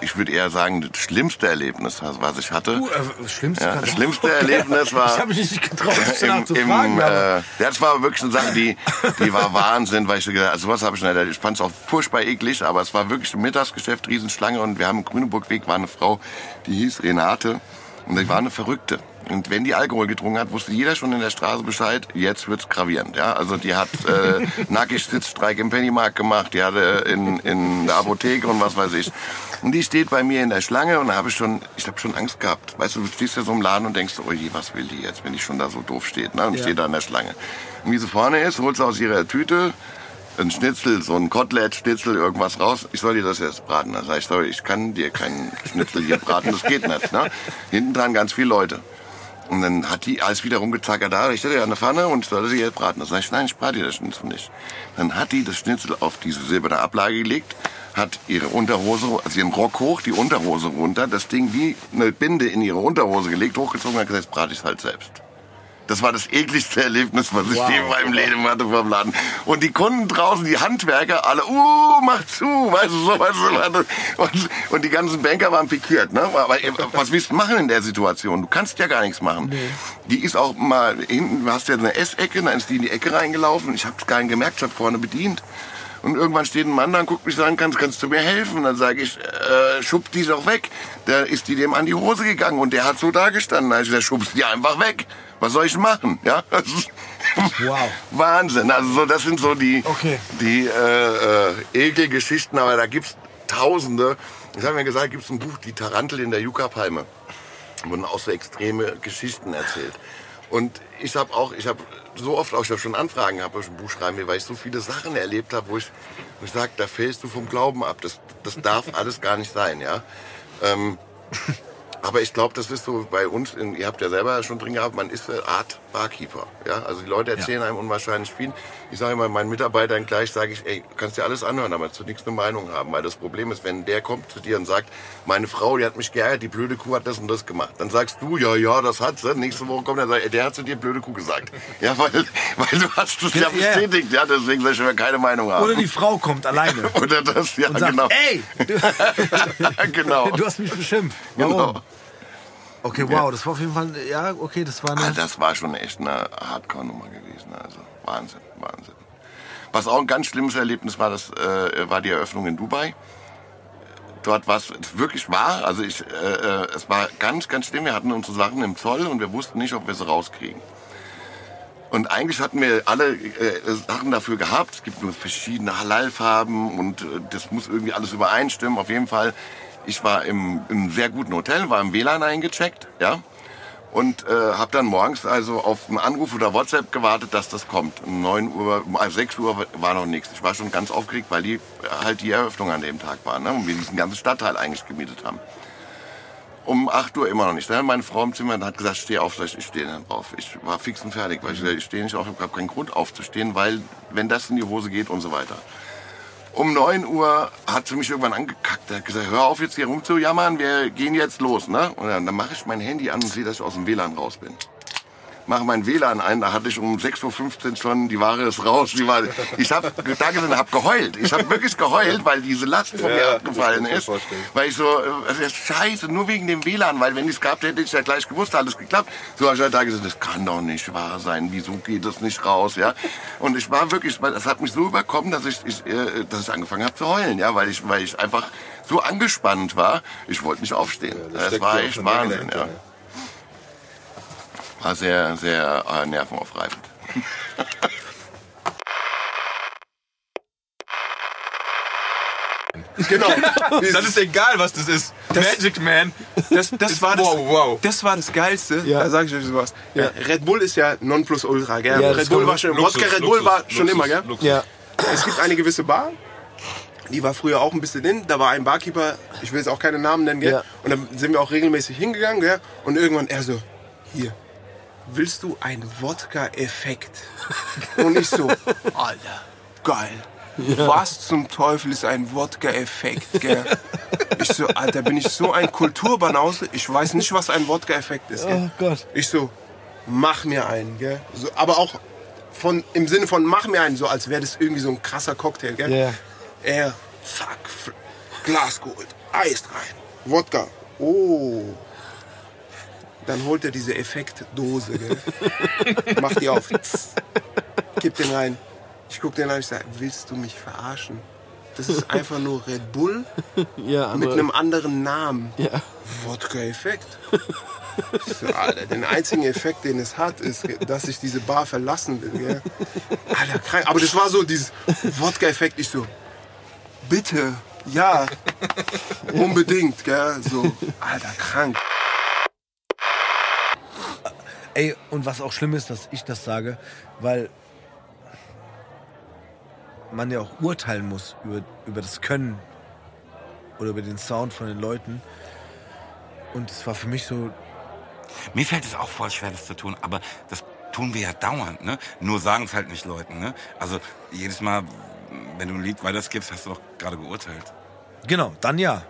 ich würde eher sagen, das schlimmste Erlebnis, was ich hatte. Du, äh, schlimmste, Ja, das schlimmste Erlebnis war. Ich habe mich nicht getraut, das im, zu fragen. äh, das war wirklich eine Sache, die, die war Wahnsinn, weil ich so gedacht, also was habe ich nicht, ich fand es auch furchtbar eklig, aber es war wirklich ein Mittagsgeschäft, Riesenschlange und wir haben im Grüneburgweg war eine Frau, die hieß Renate und die war eine Verrückte. Und wenn die Alkohol getrunken hat, wusste jeder schon in der Straße Bescheid, jetzt wird's gravierend. Ja? Also die hat äh, nackig Sitzstreik im Pennymarkt gemacht, die hatte in, in der Apotheke und was weiß ich. Und die steht bei mir in der Schlange und da habe ich schon, ich habe schon Angst gehabt. Weißt du, du stehst ja so im Laden und denkst, oh je, was will die jetzt, wenn die schon da so doof steht, ne? Und Ja. steht da in der Schlange. Und wie sie vorne ist, holt sie aus ihrer Tüte ein Schnitzel, so ein Kotelett, Schnitzel, irgendwas raus. Ich soll dir das jetzt braten. Da sag ich, sorry, ich kann dir keinen Schnitzel hier braten, das geht nicht. Ne? Hinten dran ganz viele Leute. Und dann hat die alles wieder rumgezackert, da, ich hatte ja eine Pfanne und sollte sie jetzt braten. Da sag ich, nein, ich brate dir das Schnitzel nicht. Dann hat die das Schnitzel auf diese silberne Ablage gelegt, hat ihre Unterhose, also ihren Rock hoch, die Unterhose runter, das Ding wie eine Binde in ihre Unterhose gelegt, hochgezogen und hat gesagt, brate ich es halt selbst. Das war das ekligste Erlebnis, was ich Wow. je in meinem Leben hatte vom Laden. Und die Kunden draußen, die Handwerker, alle, uh, mach zu, weißt du, so, weißt du. Und, und die ganzen Banker waren pikiert, ne? Aber äh, was willst du machen in der Situation? Du kannst ja gar nichts machen. Die ist auch mal hinten, du hast ja eine Essecke, dann ist die in die Ecke reingelaufen. Ich hab's gar nicht gemerkt, ich hab vorne bedient. Und irgendwann steht ein Mann da und guckt mich so an, kannst, kannst du mir helfen? Dann sage ich, äh, schub die doch weg. Da ist die dem an die Hose gegangen und der hat so da gestanden. Also der schubst die einfach weg. Was soll ich machen? Ja, Wow. Wahnsinn. Also so, das sind so die, Okay. die äh, äh, Ekelgeschichten, aber da gibt's Tausende. Ich habe mir gesagt, gibt's ein Buch, die Tarantel in der Yucca-Palme. Da wurden auch so extreme Geschichten erzählt. Und ich habe auch, ich habe so oft auch, ich habe schon Anfragen gehabt, ob ich ein Buch schreiben will, weil ich so viele Sachen erlebt habe, wo ich, wo ich sage, da fällst du vom Glauben ab. Das, das darf alles gar nicht sein, ja. Ähm, aber ich glaube, das ist so bei uns, in, ihr habt ja selber schon drin gehabt, man ist eine Art Barkeeper. Ja? Also die Leute erzählen einem unwahrscheinlich viel. Ich sage immer meinen Mitarbeitern gleich, sage ich, ey, du kannst dir alles anhören, aber zu nichts eine Meinung haben. Weil das Problem ist, wenn der kommt zu dir und sagt, meine Frau, die hat mich geärgert, die blöde Kuh hat das und das gemacht. Dann sagst du, ja, ja, das hat sie. Nächste Woche kommt er und sagt, ey, der hat zu dir blöde Kuh gesagt. Ja, weil, weil du hast es ja Ja. bestätigt. Ja, deswegen soll ich mir keine Meinung haben. Oder die Frau kommt alleine Oder das, ja, und sagt, genau. ey, du, genau. du hast mich beschimpft. Warum? Genau. Okay, wow, das war auf jeden Fall, ja, okay, das war Ah, eine... das war schon echt eine Hardcore-Nummer gewesen. Also Wahnsinn, Wahnsinn. Was auch ein ganz schlimmes Erlebnis war, das äh, war die Eröffnung in Dubai. Dort war es wirklich wahr. Also ich, äh, äh, es war ganz, ganz schlimm. Wir hatten unsere Sachen im Zoll und wir wussten nicht, ob wir sie rauskriegen. Und eigentlich hatten wir alle äh, Sachen dafür gehabt. Es gibt nur verschiedene Halal-Farben und äh, das muss irgendwie alles übereinstimmen. Auf jeden Fall, ich war im, im sehr guten Hotel, war im WLAN eingecheckt, ja. Und äh, habe dann morgens also auf einen Anruf oder WhatsApp gewartet, dass das kommt. Um 9 Uhr, um 6 Uhr war noch nichts. Ich war schon ganz aufgeregt, weil die äh, halt die Eröffnung an dem Tag war ne? und wir diesen ganzen Stadtteil eigentlich gemietet haben. Um 8 Uhr immer noch nicht. Dann hat meine Frau im Zimmer und hat gesagt, steh auf, ich, ich stehe dann drauf. Ich war fix und fertig, weil ich, gesagt, ich stehe nicht auf, ich habe keinen Grund aufzustehen, weil wenn das in die Hose geht und so weiter. Um 9 Uhr hat sie mich irgendwann angekackt. Er hat gesagt, hör auf jetzt hier rumzujammern, wir gehen jetzt los. Ne? Und dann, dann mache ich mein Handy an und sehe, dass ich aus dem WLAN raus bin. Mache mein WLAN ein, da hatte ich um 6.15 Uhr schon, die Ware ist raus. Die war, ich habe da gesessen, habe geheult. Ich habe wirklich geheult, weil diese Last von mir Ja, abgefallen das ist. vorstellen. Weil ich so, äh, also das ist scheiße, nur wegen dem WLAN, weil wenn ich es gehabt hätte, hätte ich ja gleich gewusst, alles geklappt. So habe ich halt da gesagt, das kann doch nicht wahr sein, wieso geht das nicht raus, ja? Und ich war wirklich, das hat mich so überkommen, dass ich, ich, äh, dass ich angefangen habe zu heulen, ja, weil ich, weil ich einfach so angespannt war, ich wollte nicht aufstehen. das steckt war ja echt Wahnsinn, ja. War sehr, sehr äh, nervenaufreibend. Genau. Das ist egal, was das ist. Magic Man. Das, das, war das, Wow, wow. das war das Geilste. Ja. Da sage ich euch sowas. Ja. Red Bull ist ja Nonplusultra, gell? Ja, das Red Bull war schon, Luxus, Wodka Red Bull war Luxus, schon Luxus, immer, gell? Luxus. Ja, Es gibt eine gewisse Bar, die war früher auch ein bisschen in. Da war ein Barkeeper, ich will jetzt auch keine Namen nennen, gell? Ja. Und dann sind wir auch regelmäßig hingegangen, gell? Und irgendwann er so, hier, willst du einen Wodka-Effekt? Und ich so, Alter, geil. Was zum Teufel ist ein Wodka-Effekt, gell? Ich so, Alter, bin ich so ein Kulturbanause? Ich weiß nicht, was ein Wodka-Effekt ist, gell? oh Gott. Ich so, mach mir einen, gell? So, aber auch von, im Sinne von mach mir einen, so als wäre das irgendwie so ein krasser Cocktail, gell? Ja. Er, zack, Glas geholt, Eis rein, Wodka, oh. Dann holt er diese Effektdose, gell? Macht die auf, kippt den rein. Ich guck den an, ich sag, willst du mich verarschen? Das ist einfach nur Red Bull Ja, mit einem anderen Namen. Ja. Wodka-Effekt. So, Alter, den einzigen Effekt, den es hat, ist, dass ich diese Bar verlassen will. Gell? Alter, krank. Aber das war so dieses Wodka-Effekt. Ich so, bitte, ja, unbedingt. Gell? So, Alter, krank. Ey, und was auch schlimm ist, dass ich das sage, weil man ja auch urteilen muss über, über das Können oder über den Sound von den Leuten. Und es war für mich so, Mir fällt es auch voll schwer, das zu tun, aber das tun wir ja dauernd, ne? Nur sagen es halt nicht Leuten, ne? Also jedes Mal, wenn du ein Lied weiterskippst, hast du doch gerade geurteilt. Genau, dann ja.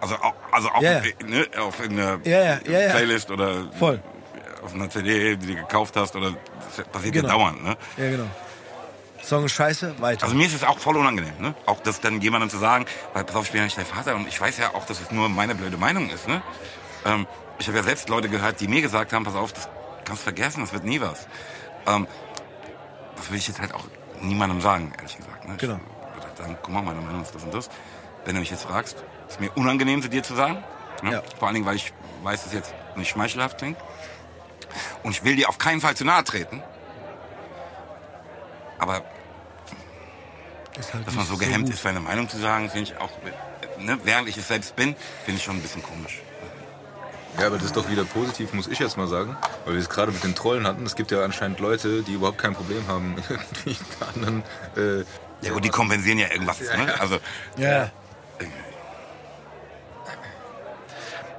Also auch, also auch Ja, ja. Ne, auf einer Ja, ja, ja, ja. Playlist oder Voll. Auf einer CD, die du gekauft hast, oder das passiert Genau. ja dauernd, ne? Ja, genau. Song ist scheiße, weiter. Also mir ist es auch voll unangenehm, ne? Auch das dann jemandem zu sagen, weil pass auf, ich bin ja nicht dein Vater und ich weiß ja auch, dass es nur meine blöde Meinung ist, ne? Ähm, ich habe ja selbst Leute gehört, die mir gesagt haben, pass auf, das kannst du vergessen, das wird nie was. Ähm, das will ich jetzt halt auch niemandem sagen, ehrlich gesagt. Ne? Genau. Ich würde halt sagen, guck mal, meine Meinung ist das und das. Wenn du mich jetzt fragst, ist mir unangenehm zu dir zu sagen. Ne? Ja. Vor allen Dingen, weil ich weiß, dass jetzt nicht schmeichelhaft klingt. Und ich will dir auf keinen Fall zu nahe treten. Aber ist halt dass man so gehemmt gut. ist, seine Meinung zu sagen, finde ich auch, äh, ne, während ich es selbst bin, finde ich schon ein bisschen komisch. Ja, aber das ist doch wieder positiv, muss ich jetzt mal sagen. Weil wir es gerade mit den Trollen hatten. Es gibt ja anscheinend Leute, die überhaupt kein Problem haben, irgendwie anderen. Äh, Ja gut, die kompensieren ja irgendwas. Ne? Also, Ja.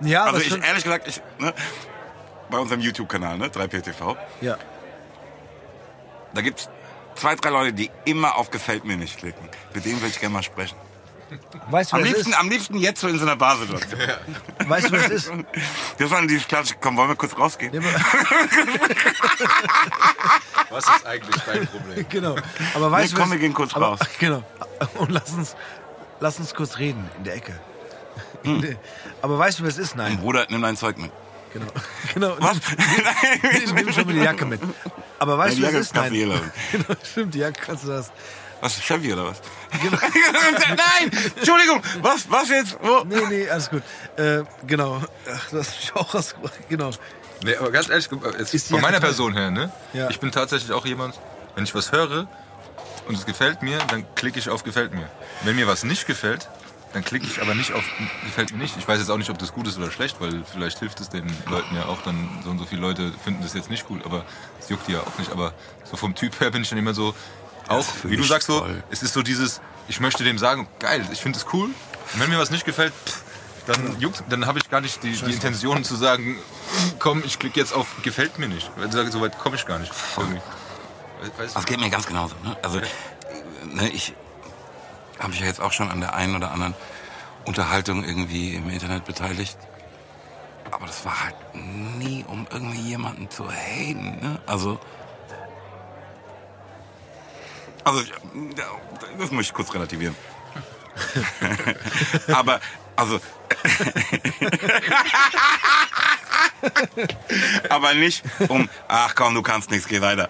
Ja, aber also ich, ehrlich gesagt, ich, ne, bei unserem YouTube-Kanal, ne, 3PTV, ja. da gibt's zwei, drei Leute, die immer auf Gefällt mir nicht klicken. Mit denen will ich gerne mal sprechen. Weißt du, Am wer es liebsten, ist? am liebsten jetzt so in so einer Barsituation. Weißt du, wer es ist? Das war dieses klassische, komm, wollen wir kurz rausgehen? was ist eigentlich dein Problem? Genau. Aber weißt Nee, du, komm, was- wir gehen kurz aber, raus. Genau. Und lass uns, lass uns kurz reden in der Ecke. Hm. Aber weißt du, wer es ist? Mein Nein. Bruder, nimm dein Zeug mit. Genau. genau. Was? Nimm, nimm schon mal die Jacke mit. Aber weißt Ja, du, es ist? Nein. Genau, stimmt, die Jacke kannst du das. Was, Chevy oder was? Nein! Entschuldigung! Was, was jetzt? Wo? Nee, nee, alles gut. Äh, genau. Ach, das ist auch rausgebracht. Genau. Nee, aber ganz ehrlich, jetzt von meiner Person her, ne? Ja. Ich bin tatsächlich auch jemand, wenn ich was höre und es gefällt mir, dann klicke ich auf gefällt mir. Wenn mir was nicht gefällt, dann klicke ich aber nicht auf gefällt mir nicht. Ich weiß jetzt auch nicht, ob das gut ist oder schlecht, weil vielleicht hilft es den Leuten ja auch dann, so und so viele Leute finden das jetzt nicht gut, aber es juckt die ja auch nicht. Aber so vom Typ her bin ich dann immer so, auch, wie du sagst so, es ist so dieses, ich möchte dem sagen, geil, ich finde es cool. Und wenn mir was nicht gefällt, pff, dann juckt, dann habe ich gar nicht die, die Intention zu sagen, komm, ich klicke jetzt auf gefällt mir nicht. Weil ich sage, so weit komme ich gar nicht. Irgendwie. Weißt du? Das geht mir ganz genauso. Ne? Also, ne, ich habe mich ja jetzt auch schon an der einen oder anderen Unterhaltung irgendwie im Internet beteiligt. Aber das war halt nie, um irgendwie jemanden zu haten. Ne? Also, also, das muss ich kurz relativieren. Aber, also, aber nicht um, ach komm, du kannst nichts, geh weiter.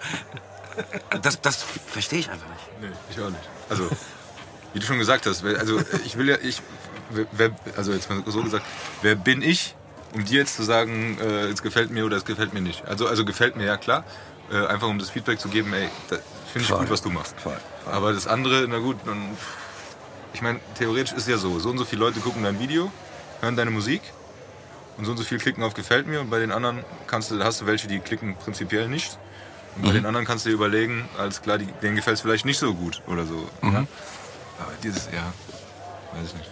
Das, das verstehe ich einfach nicht. Nee, ich auch nicht. Also, wie du schon gesagt hast, wer- also ich will ja, ich, wer, also jetzt mal so gesagt, wer bin ich, um dir jetzt zu sagen, äh, es gefällt mir oder es gefällt mir nicht. Also, also gefällt mir, ja klar. Äh, einfach um das Feedback zu geben, ey, finde ich Voll. gut, was du machst. Voll, Aber das andere, na gut, dann, ich meine, theoretisch ist ja so, so und so viele Leute gucken dein Video, hören deine Musik und so und so viel klicken auf gefällt mir und bei den anderen kannst du, hast du welche, die klicken prinzipiell nicht. Und bei den anderen kannst du dir überlegen, alles klar, die, denen gefällt es vielleicht nicht so gut oder so. Ja? Dieses, ja, weiß ich nicht.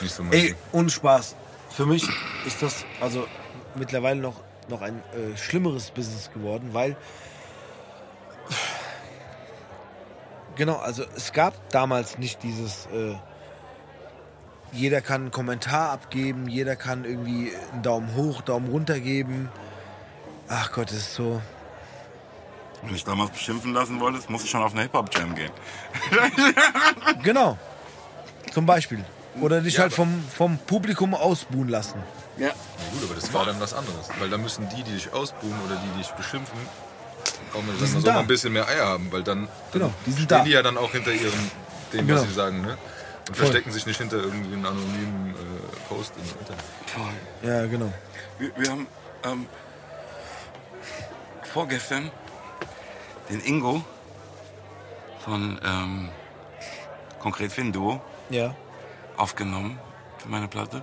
Nicht so mein Ey, Ding. ohne Spaß. Für mich ist das also mittlerweile noch, noch ein äh, schlimmeres Business geworden, weil. Genau, also es gab damals nicht dieses. Äh, jeder kann einen Kommentar abgeben, jeder kann irgendwie einen Daumen hoch, Daumen runter geben. Ach Gott, das ist so. Wenn du mich damals beschimpfen lassen wolltest, musst du schon auf eine Hip-Hop-Jam gehen. Genau. Zum Beispiel. Oder dich Ja, halt vom, vom Publikum ausbuhen lassen. Ja. Ja gut, aber das war dann was anderes. Weil da müssen die, die dich ausbuhen oder die, die dich beschimpfen, auch mal, sind sagen, so da. mal ein bisschen mehr Eier haben. Weil dann, Genau, dann die sind stehen da. die ja dann auch hinter ihrem, dem, Genau. was sie sagen. Ne? Und Voll. verstecken sich nicht hinter irgendwie einem anonymen äh, Post im Internet. Ja, genau. Wir, wir haben ähm, vorgestern den Ingo von ähm, Konkret Findo Ja. aufgenommen für meine Platte.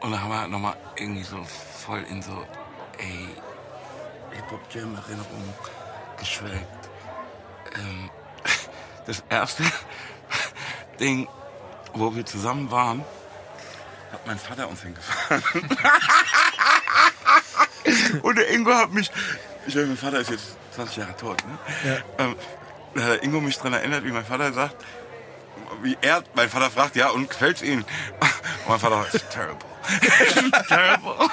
Und da haben wir nochmal irgendwie so voll in so, ey, Hip-Hop-Jam-Erinnerungen geschwelgt. Ähm, das erste Ding, wo wir zusammen waren, hat mein Vater uns hingefahren. Und der Ingo hat mich, ich meine, mein Vater ist jetzt 20 Jahre tot, ne? Ähm, da hat der Ingo mich dran erinnert, wie mein Vater sagt, wie er, mein Vater fragt, ja, und gefällt's Ihnen? Und mein Vater sagt, terrible. terrible.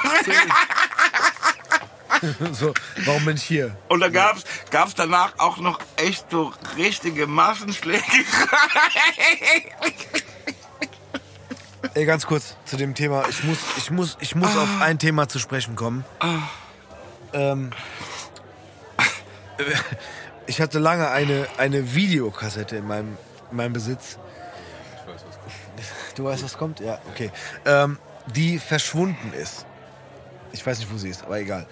so, warum bin ich hier? Und da gab's, gab's danach auch noch echt so richtige Massenschläge. Ey, ganz kurz zu dem Thema. Ich muss, ich muss, ich muss auf ein Thema zu sprechen kommen. Ähm, ich hatte lange eine, eine Videokassette in meinem, in meinem Besitz. Du weißt, was kommt? Ja, okay. Ähm, die verschwunden ist. Ich weiß nicht, wo sie ist, aber egal.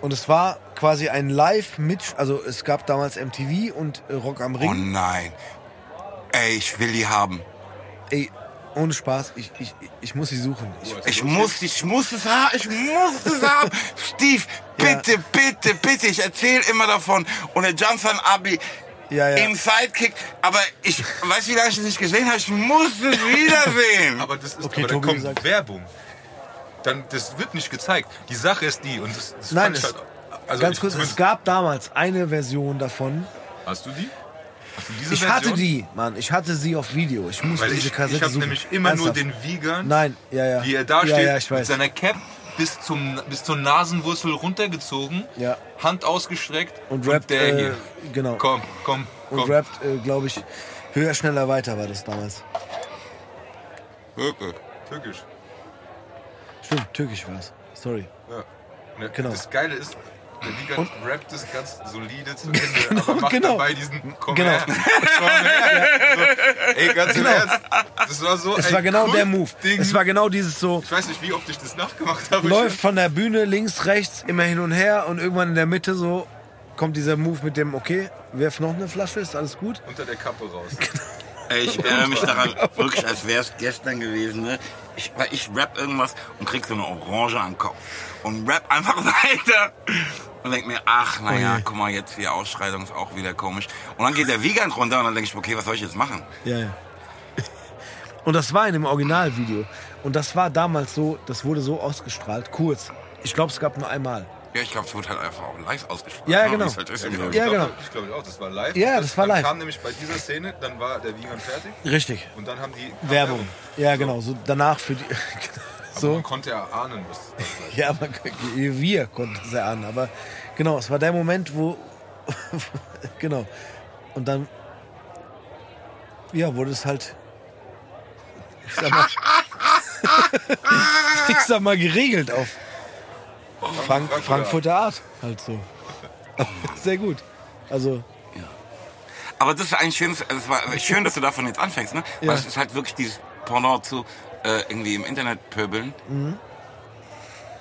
Und es war quasi ein live mit also es gab damals MTV und äh, Rock am Ring. Oh nein. Ey, ich will die haben. Ey, ohne Spaß, ich, ich, ich muss sie suchen. Ich, Ich muss, ich muss es haben, ich muss es haben. Steve, bitte, bitte, bitte, ich erzähle immer davon. Und der Johnson Abi ja, ja. im Sidekick, aber ich weiß, wie lange ich das nicht gesehen habe, ich muss es wiedersehen. Aber das ist, Okay, aber da kommt gesagt. Werbung. Dann, das wird nicht gezeigt. Die Sache ist die und das, das Nein, ich es- halt, also Ganz ich, kurz, es gab damals eine Version davon. Hast du die? Hast du diese Ich hatte die, Mann. Ich hatte sie auf Video. Ich musste diese ich, Kassette ich habe suchen. nämlich immer nur Ernsthaft. den Wiegern, Nein, ja, ja. wie er da ja, steht, Ja, ich mit seiner Cap bis, zum, bis zur Nasenwurzel runtergezogen, Ja. Hand ausgestreckt Und rappt, der äh, hier. genau. Komm, komm, komm. Und rappt, äh, glaube ich, höher, schneller, weiter war das damals. Türkisch. Stimmt, türkisch war es. Sorry. Ja. Ne, Genau. Das Geile ist, der Wiegand Und- rappt es ganz solide zu Ende, aber macht genau. dabei diesen Komm Genau. her, komm her. So, ey, ganz im Genau. Ernst, das war so Es war genau der Move. Kultding. Es war genau dieses so, Ich weiß nicht, wie oft ich das nachgemacht habe. läuft von der Bühne links, rechts, immer hin und her und irgendwann in der Mitte so kommt dieser Move mit dem, okay, werf noch eine Flasche, ist alles gut. Unter der Kappe raus. Ey, ich erinnere mich daran, wirklich, als wäre es gestern gewesen. Ne? Ich, weil ich rap irgendwas und krieg so eine Orange am Kopf. Und rap einfach weiter. Und denk mir, ach, naja, je. guck mal, jetzt die Ausschreitung ist auch wieder komisch. Und dann geht der Wiegand runter und dann denke ich, okay, was soll ich jetzt machen? Ja, ja. Und das war in dem Originalvideo. Und das war damals so, das wurde so ausgestrahlt, kurz. Ich glaube, es gab nur einmal. Ja, ich glaube, es wurde halt einfach auch live ausgestrahlt. Ja, ne? genau. Halt ist im Ja, Endeffekt. genau. Ich glaube auch, das war live. Ja, das war dann live. kam nämlich bei dieser Szene, dann war der Wiegand fertig Richtig. und dann haben die Werbung. Ja, genau. So danach für die. Aber so. man konnte erahnen, was das Ja, man, wir konnten es erahnen. Aber genau, es war der Moment, wo. genau. Und dann. Ja, wurde es halt. Ich sag mal. ich sag mal geregelt auf Frank, Frankfurter Art. Halt so. Sehr gut. Also. Aber das ist eigentlich schön, es war schön, dass du davon jetzt anfängst, ne? Weil Ja. es ist halt wirklich dieses Pendant zu äh, irgendwie im Internet pöbeln. Mhm.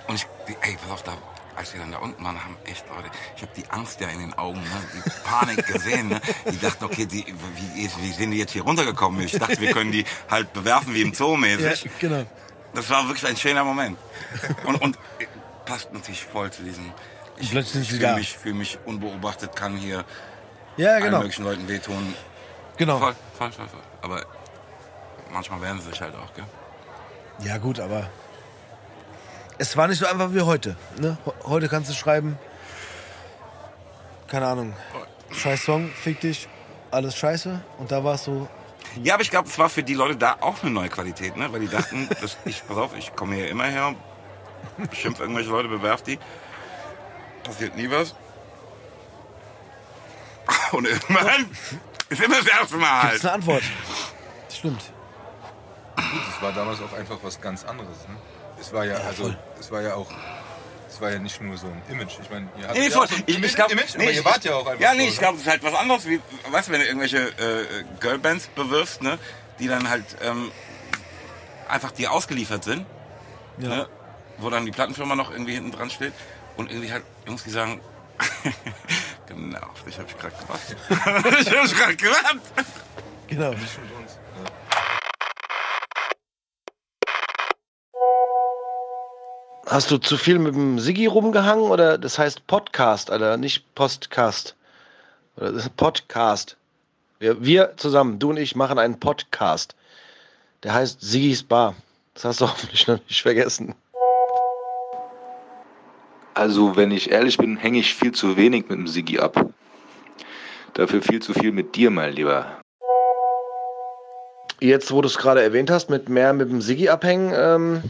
Und ich, ey, pass auf, da, als wir dann da unten waren, haben echt Leute, ich habe die Angst ja in den Augen, ne? die Panik gesehen. Ne? Die dachten, okay, die, wie, wie sind die jetzt hier runtergekommen? Ich dachte, wir können die halt bewerfen wie im Zoo Ja, mäßig. genau. Das war wirklich ein schöner Moment. Und, und passt natürlich voll zu diesem. Ich, ich fühle mich, fühl mich unbeobachtet, kann hier Ja, allen genau. möglichen Leuten wehtun. Genau. Voll, voll, voll, voll. Aber manchmal werden sie sich halt auch, gell? Ja, gut, aber. Es war nicht so einfach wie heute. Ne? Heute kannst du schreiben. Keine Ahnung. Scheiß Song, fick dich, alles scheiße. Und da war es so. Ja, aber ich glaube, es war für die Leute da auch eine neue Qualität, ne? Weil die dachten, dass ich, pass auf, ich komme hier immer her, beschimpf irgendwelche Leute, bewerf die. Passiert nie was. Und irgendwann ist immer das erste Mal Gibt's halt. eine Antwort? Stimmt. Gut, es war damals auch einfach was ganz anderes. Ne? Es war ja, also, voll. es war ja auch, es war ja nicht nur so ein Image. Ich meine, ihr hattet Nee, ja voll. auch so ein Ich, Image, ich glaub, Image nee, aber ihr ich- wart ja auch einfach Ja, nee, so, ich ne? glaube, es ist halt was anderes, wie, weißt du, wenn du irgendwelche äh, Girlbands bewirfst, ne? Die dann halt ähm, einfach dir ausgeliefert sind. Ja. ne, wo dann die Plattenfirma noch irgendwie hinten dran steht und irgendwie halt Jungs, die sagen, genau, ich gerade gewartet. ich habe gerade gewartet. Genau. Nicht mit uns. Ja. Hast du zu viel mit dem Siggi rumgehangen oder das heißt Podcast, Alter, nicht Postcast? Oder das ist Podcast. Wir, wir zusammen, du und ich, machen einen Podcast. Der heißt Siggis Bar. Das hast du hoffentlich noch nicht vergessen. Also, wenn ich ehrlich bin, hänge ich viel zu wenig mit dem Sigi ab. Dafür viel zu viel mit dir, mein Lieber. Jetzt, wo du es gerade erwähnt hast, mit mehr mit dem Sigi abhängen, ähm,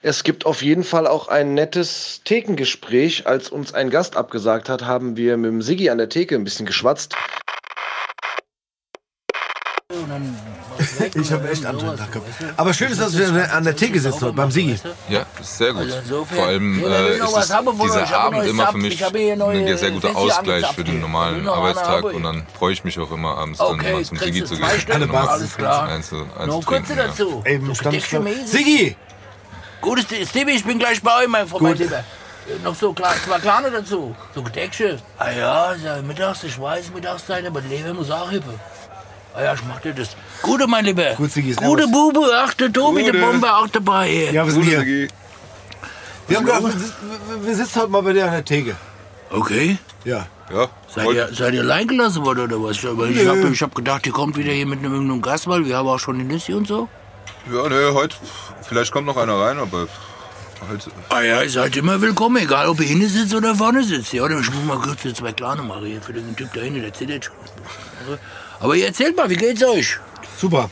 es gibt auf jeden Fall auch ein nettes Thekengespräch. Als uns ein Gast abgesagt hat, haben wir mit dem Sigi an der Theke ein bisschen geschwatzt. Ich habe echt anderen Tag gehabt. Aber schön ist, dass wir an der Theke sitzen heute beim Sigi. Ja, ist sehr gut. Also Vor allem äh, ist dieser Abend immer für mich ein sehr guter Ausgleich für den normalen Arbeitstag und dann freue ich mich auch immer abends dann Okay, mal zum Sigi zu gehen. mal alles klar. Eins eins Noch kurze dazu. Eben stand. Sigi! Gutes Stevie, ich bin gleich bei euch, mein Freund, Noch so klar, zwei kleine dazu. So Gedecksche. Ah ja, mittags, ich weiß, Mittagszeit, aber die Leber muss auch hippe. Ah ja, ich mach dir das. Gute, mein Lieber. Gut, Sigi, Gute servus. Bube, ach, der Tobi, der Bombe auch dabei. Hier. Ja, wir sind hier. Sigi. Wir, haben gedacht, wir, sitzen- wir- wir sitzen heute mal bei dir an der Theke. Okay. Ja. Ja, Seid heute- ihr, seid ihr allein gelassen worden oder was? Aber ich hab, ich hab gedacht, ihr kommt wieder hier mit einem irgendeinem Gast, weil wir haben auch schon die Nissi und so. Ja, ne, heute, vielleicht kommt noch einer rein, aber halt, Ah ja, ihr seid immer willkommen, egal ob ihr hinten sitzt oder vorne sitzt. Ja, oder ich muss mal kurz die zwei Kleine machen hier für den Typ da hinten, der zittert schon. Aber ihr erzählt mal, wie geht's euch? Super.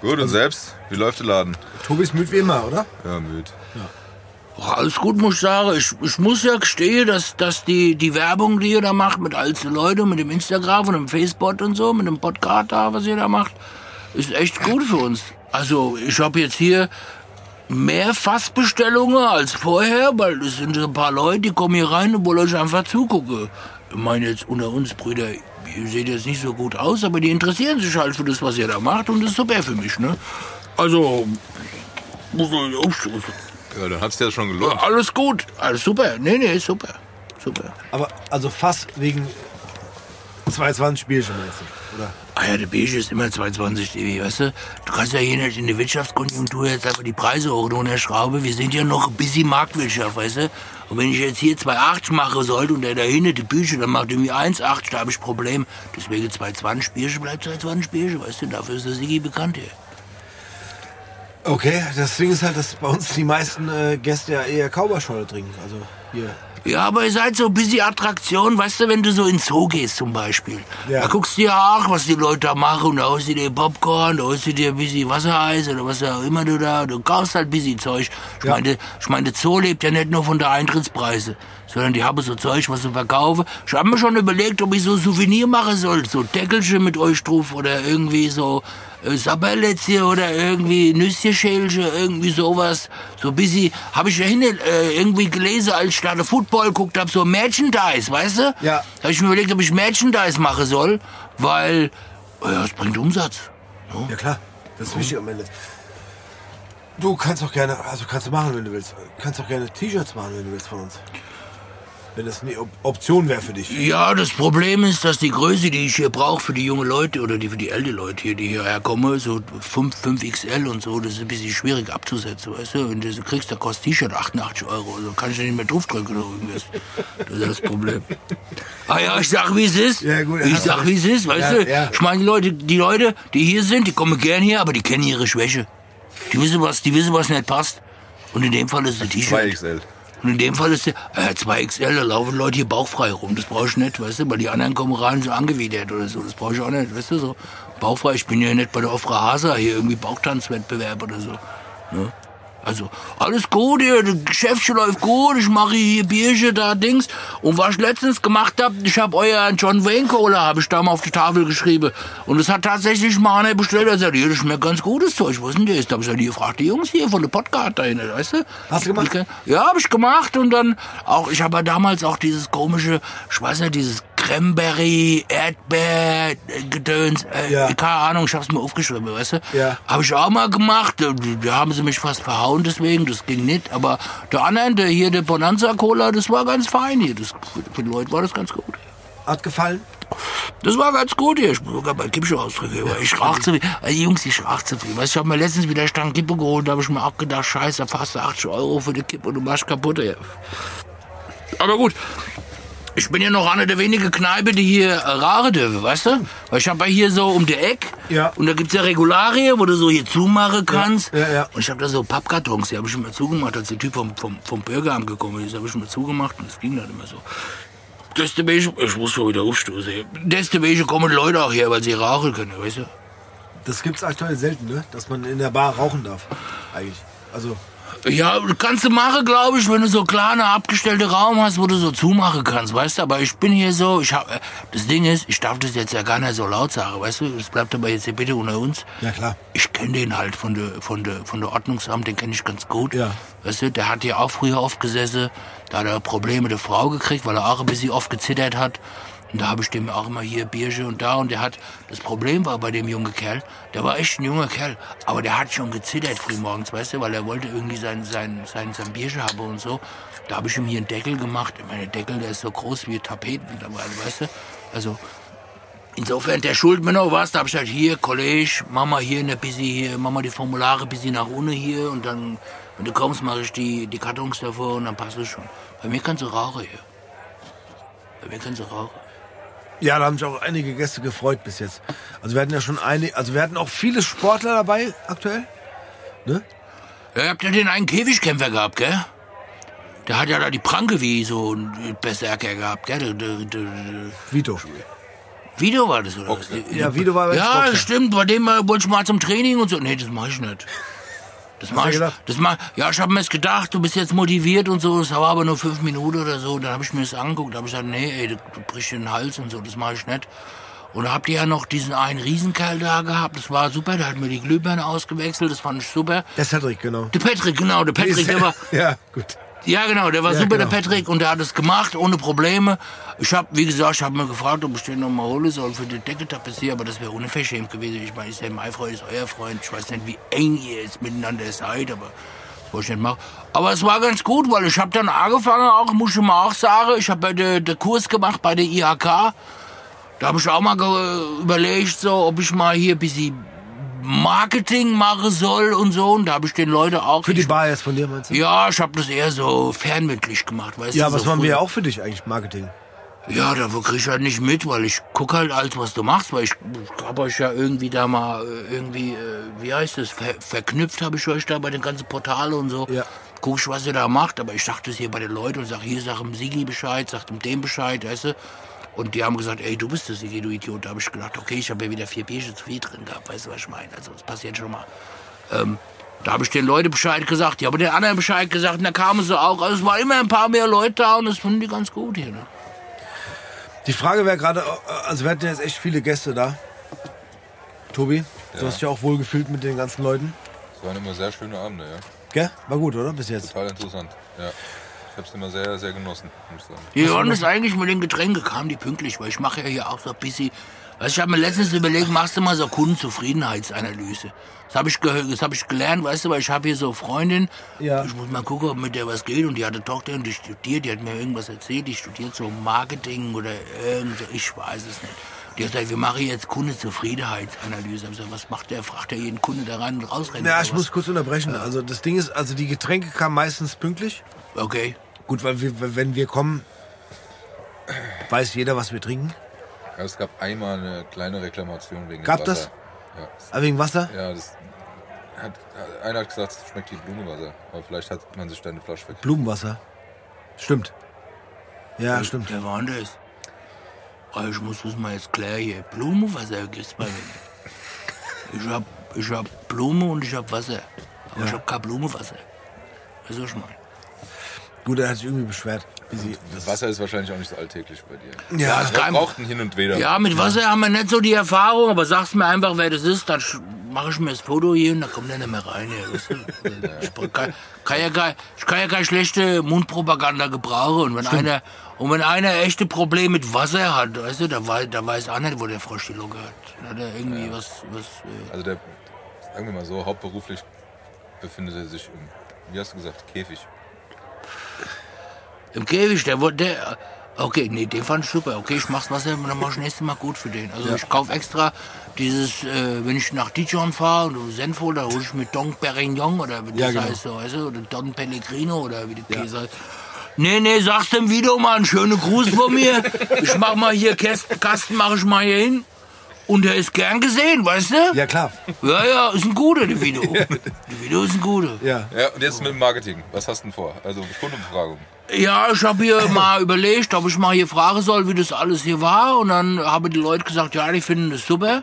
gut und selbst, wie läuft der Laden? Tobi ist müde wie immer, oder? Ja, müde. Ach, alles gut, muss ich sagen. Ich, ich muss ja gestehen, dass, dass die, die Werbung, die ihr da macht mit all den Leuten, mit dem Instagram und dem Facebook und so, mit dem Podcast da, was ihr da macht, ist echt gut für uns. Also, ich habe jetzt hier mehr Fassbestellungen als vorher, weil es sind so ein paar Leute, die kommen hier rein und wollen euch einfach zugucken. Ich meine jetzt unter uns, Brüder, ihr seht jetzt nicht so gut aus, aber die interessieren sich halt für das, was ihr da macht und das ist super für mich, ne? Also, muss ich aufstoßen. Ja, dann hat's dir schon gelohnt. Ja, alles gut, alles super. Nee, nee, super. Super. Aber also fast wegen 22 Spielchen meinst du, oder? Ah ja, der Beige ist immer 220 dB, weißt du? Du kannst ja hier nicht in der Wirtschaftskonjunktur jetzt einfach die Preise hoch und runter schrauben. Wir sind ja noch ein bisschen Marktwirtschaft, weißt du? Und wenn ich jetzt hier 2,8 machen sollte und der da hinten die Bücher, dann macht irgendwie 1,8, da habe ich Problem. Deswegen 220 Bierchen bleibt 220 Bierchen, weißt du? Dafür ist der Sigi bekannt hier. Okay, das Ding ist halt, dass bei uns die meisten äh, Gäste ja eher Kauberscholle trinken. Also hier. Ja, aber ihr seid so ein bisschen Attraktion, weißt du, wenn du so ins Zoo gehst zum Beispiel. Ja. Da guckst du ja auch, was die Leute da machen. Und da holst du dir Popcorn, da holst du dir ein bisschen Wassereis oder was auch immer du da. Du kaufst halt ein bisschen Zeug. Ich Ja. meine, ich meine, der Zoo lebt ja nicht nur von der Eintrittspreise, sondern die haben so Zeug, was sie verkaufen. Ich habe mir schon überlegt, ob ich so Souvenir machen soll. So Deckelchen mit euch drauf oder irgendwie so äh, Sabberlätzchen oder irgendwie Nüsschenschälchen, irgendwie sowas. So ein bisschen, habe ich ja hinten äh, irgendwie gelesen, als ich da Football geguckt habe, so Merchandise, weißt du? Ja. Da habe ich mir überlegt, ob ich Merchandise machen soll, weil, oh ja, es bringt Umsatz. Ja klar, das ist wichtig am Ende. Du kannst auch gerne, also kannst du machen, wenn du willst. Kannst auch gerne T-Shirts machen, wenn du willst von uns. Wenn das eine Op Option wäre für dich. Ja, das Problem ist, dass die Größe, die ich hier brauche für die jungen Leute oder die für die älteren Leute hier, die hierher kommen, so 5, 5XL und so, das ist ein bisschen schwierig abzusetzen, weißt du? Wenn du so kriegst, da kostet T-Shirt 88 Euro, so kann ich nicht mehr draufdrücken oder irgendwas. Das ist das Problem. Ah ja, ich sag, wie es ist. Ja, gut, ich sag, wie es ist, weißt Ja, du? ja. Ich meine, die Leute, die Leute, die hier sind, die kommen gern hier, aber die kennen ihre Schwäche. Die wissen, was, die wissen, was nicht passt. Und in dem Fall ist es ein T-Shirt. 2XL. Und in dem Fall ist der äh, 2XL, da laufen Leute hier bauchfrei rum. Das brauche ich nicht, weißt du, weil die anderen kommen rein so angewidert oder so. Das brauche ich auch nicht, weißt du, so. Bauchfrei, ich bin ja nicht bei der Ofra Hasa hier irgendwie Bauchtanzwettbewerb oder so. Ne? Also, alles gut hier, das Geschäftchen läuft gut, ich mache hier Bierchen, da Dings. Und was ich letztens gemacht hab, ich habe euer John Wayne Cola, habe ich da mal auf die Tafel geschrieben. Und es hat tatsächlich mal einer bestellt, der sagt, hier, das schmeckt ganz gutes Zeug, wo ist denn das? Da hab ich gesagt, hier, fragt die Jungs hier von der Podcast da hinten, weißt du? Hast du gemacht? Ja, habe ich gemacht und dann auch, ich habe ja damals auch dieses komische, ich weiß nicht, dieses Cranberry, Erdbeer, äh, Gedöns, äh, Ja. keine Ahnung, ich hab's mir aufgeschrieben, weißt du? Ja. Habe ich auch mal gemacht, da, da haben sie mich fast verhauen deswegen, das ging nicht, aber der andere, der hier, der Bonanza Cola, das war ganz fein hier, das, für, die Leute war das ganz gut. Hat gefallen? Das war ganz gut hier. Ich muss sogar bei Kippschuh ausdrücken, weil ich rauch zu viel. Also Jungs, ich rauch zu viel. Weißt, ich habe mir letztens wieder Stangen Kippe geholt, da habe ich mir auch gedacht, scheiße, fast 80 Euro für die Kippe und du machst kaputt. Ja. Aber gut. Ich bin ja noch eine der wenigen Kneipe, die hier äh, rare dürfen, weißt du? Weil ich habe ja hier so um die Eck Ja. und da gibt's ja Regularien, wo du so hier zumachen kannst. ja, ja. Und ich habe da so Pappkartons, die habe ich immer zugemacht, als der Typ vom, vom, vom Bürgeramt gekommen ist, habe ich immer zugemacht und das ging dann immer so. Deswegen, ich muss schon wieder aufstoßen. Deswegen kommen Leute auch her, weil sie rauchen können, weißt du? Das gibt's aktuell selten, ne? Dass man in der Bar rauchen darf. Eigentlich. Also, Ja, kannst du machen, glaube ich, wenn du so kleine abgestellte Raum hast, wo du so zumachen kannst, weißt du? Aber ich bin hier so, ich hab, äh, das Ding ist, ich darf das jetzt ja gar nicht so laut sagen, weißt du? Das bleibt aber jetzt hier bitte unter uns. ja klar. Ich kenne den halt von der, von der, von der Ordnungsamt, den kenne ich ganz gut. Ja. Weißt du, der hat hier auch früher oft gesessen, da hat er Probleme mit der Frau gekriegt, weil er auch ein bisschen oft gezittert hat. Und da habe ich dem auch immer hier Bierchen und da und der hat, das Problem war bei dem jungen Kerl, der war echt ein junger Kerl, aber der hat schon gezittert frühmorgens, weißt du, weil er wollte irgendwie sein, sein, sein, sein Bierchen haben und so. Da habe ich ihm hier einen Deckel gemacht. Ich meine, der Deckel, der ist so groß wie Tapeten mittlerweile, weißt du. Also, Insofern, der schuld mir noch was. Da hab ich halt hier, Kollege, mach mal hier ein bisschen hier, mach mal die Formulare bisschen nach unten hier und dann, wenn du kommst, mache ich die, die Kartons davor und dann passt es schon. Bei mir kannst du rauchen hier. Bei mir kannst du rauchen. Ja, da haben sich auch einige Gäste gefreut bis jetzt. Also wir hatten ja schon einige, also wir hatten auch viele Sportler dabei aktuell. Ne? Ja, ihr habt ja den einen Käfigkämpfer gehabt, gell? Der hat ja da die Pranke wie so ein Berserker gehabt, gell? Der, der, Vito. Video war das, oder? was? Ja, Vito war Ja, Boxer. stimmt. Bei dem wollte ich mal zum Training und so. Nee, das mach ich nicht. Das mach ich. Das mach, ja, ich habe mir gedacht, du bist jetzt motiviert und so. Das war aber nur fünf Minuten oder so. Dann habe ich mir das angeguckt. Habe ich gesagt, nee, ey, du, brichst dir den Hals und so. Das mache ich nicht. Und da habt ihr ja noch diesen einen Riesenkerl da gehabt. Das war super. Der hat mir die Glühbirne ausgewechselt. Das fand ich super. Der Cedric, genau. Der Patrick, genau. Der Patrick, der war, Ja, gut. Ja, genau, der war Ja, super, genau. der Patrick, und der hat es gemacht, ohne Probleme. Ich habe, wie gesagt, ich habe mir gefragt, ob ich den noch mal holen soll für die Decke tapezieren, aber das wäre unverschämt gewesen. Ich meine, ist ja mein Freund, ist euer Freund. Ich weiß nicht, wie eng ihr jetzt miteinander seid, aber das wollte ich nicht machen. Aber es war ganz gut, weil ich habe dann angefangen, auch, muss ich mal auch sagen, ich habe den der Kurs gemacht bei der IHK. Da habe ich auch mal überlegt, so, ob ich mal hier ein bisschen Marketing machen soll und so. Und da habe ich den Leuten auch... Für die Bar jetzt von dir meinst du? Ja, ich habe das eher so fernmündlich gemacht, weißt Ja, du. was so machen wir ja auch für dich eigentlich, Marketing? Ja, da krieg ich halt nicht mit, weil ich guck halt alles, was du machst, weil ich hab euch ja irgendwie da mal äh, irgendwie, äh, wie heißt das, ver verknüpft habe ich euch da bei den ganzen Portalen und so. Ja. Guck ich, was ihr da macht, aber ich dachte das hier bei den Leuten und sag, hier sag dem Sigi Bescheid, sag dem dem Bescheid, weißt du. Und die haben gesagt, ey, du bist das du Idiot. Da habe ich gedacht, okay, ich habe ja wieder vier Bierchen zu viel drin gehabt, weißt du, was ich meine. Also, das passiert schon mal. Ähm, da habe ich den Leuten Bescheid gesagt, die haben den anderen Bescheid gesagt und da kamen sie auch. Also es war immer ein paar mehr Leute da und das fanden die ganz gut hier. Ne? Die Frage wäre gerade, also wir hatten jetzt echt viele Gäste da. Tobi, du Ja. hast dich auch wohl gefühlt mit den ganzen Leuten. Es waren immer sehr schöne Abende, ja. Gell? War gut, oder? Bis jetzt. Total interessant. Ja. Ich habe es immer sehr, sehr genossen, muss ich sagen. Wie war das eigentlich mit den Getränken? Kamen die pünktlich? Weil ich mache ja hier auch so ein bisschen... Weißt, du, ich habe mir letztens überlegt, machst du mal so Kundenzufriedenheitsanalyse. Das habe ich, das hab ich gelernt, weißt du, weil ich habe hier so eine Freundin. Ja. Ich muss mal gucken, ob mit der was geht. Und die hatte eine Tochter und die studiert. Die hat mir irgendwas erzählt. Die studiert so Marketing oder irgend so. Ich weiß es nicht. Die hat gesagt, wir machen jetzt Kundenzufriedenheitsanalyse. Ich gesagt, was macht der? Fragt er jeden Kunde da rein und rausrennen? Ja, ich was? muss kurz unterbrechen. Also das Ding ist, also die Getränke kamen meistens pünktlich. Okay. Gut, weil wir, wenn wir kommen, weiß jeder, was wir trinken. Ja, es gab einmal eine kleine Reklamation wegen Gab dem das? Wasser. Ja, Ah, wegen Wasser? ja das hat, einer hat gesagt, es schmeckt wie Blumenwasser. Aber vielleicht hat man sich da eine Flasche weg. Blumenwasser. Stimmt. Ja, stimmt. Wer war das? Oh, ich muss das mal jetzt klären hier. Blumenwasser gibt's bei mir. Ich hab, ich hab Blume und ich hab Wasser. Aber ich hab kein Blumenwasser. Weißt du, was ich meine? Gut, er hat sich irgendwie beschwert. Das Wasser ist wahrscheinlich auch nicht so alltäglich bei dir. Ja, ist Wir brauchten hin und wieder. ja, mit Wasser haben wir nicht so die Erfahrung, aber sagst mir einfach, wer das ist, dann mache ich mir das Foto hier und dann kommt er nicht mehr rein. Hier, weißt du? ich, kann, kann ja kein, ich kann ja keine schlechte Mundpropaganda gebrauchen. Und wenn, einer, und wenn einer echte Probleme mit Wasser hat, weißt du, da weiß, da weiß auch nicht, wo der Frosch die Lunge hat. Hat er irgendwie was, was äh, Also der, sagen wir mal so, hauptberuflich befindet er sich im, wie hast du gesagt, Käfig. Im Käfig, der wurde, der, okay, nee, den fand ich super. Okay, ich mach's Wasser, dann mach ich nächstes Mal gut für den. Also ich kauf extra dieses, äh, wenn ich nach Dijon fahre und Senf hole, da hole ich mir Don Perignon oder wie das Ja, genau. heißt so, weißt du, oder Don Pellegrino oder wie die Käse heißt. Nee, nee, sag's dem Video mal einen schönen Gruß von mir. Ich mach mal hier Kästen, Kasten mach ich mal hier hin. Und der ist gern gesehen, weißt du? Ja, klar. Ja, ja, ist ein guter, der Video. Der Video ist ein guter. Ja. Ja, und jetzt mit dem Marketing. Was hast du denn vor? Also Kundenbefragung. Ja, ich habe hier mal überlegt, ob ich mal hier fragen soll, wie das alles hier war. Und dann haben die Leute gesagt, ja, die finden das super.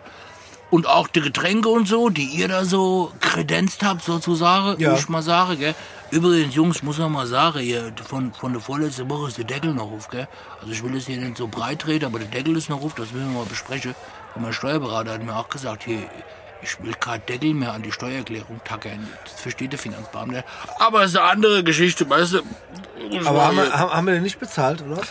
Und auch die Getränke und so, die ihr da so kredenzt habt, sozusagen, Ja. wie ich mal sage, gell. Übrigens, Jungs, muss man mal sagen, hier, von, von der vorletzten Woche ist der Deckel noch auf, gell. Also ich will das hier nicht so breit treten, aber der Deckel ist noch auf, das müssen wir mal besprechen. Und mein Steuerberater hat mir auch gesagt, hier, ich will kein Deckel mehr an die Steuererklärung tackern. Das versteht der Finanzbeamte. Aber es ist eine andere Geschichte, weißt du. Ich Aber haben wir, haben wir den nicht bezahlt, oder?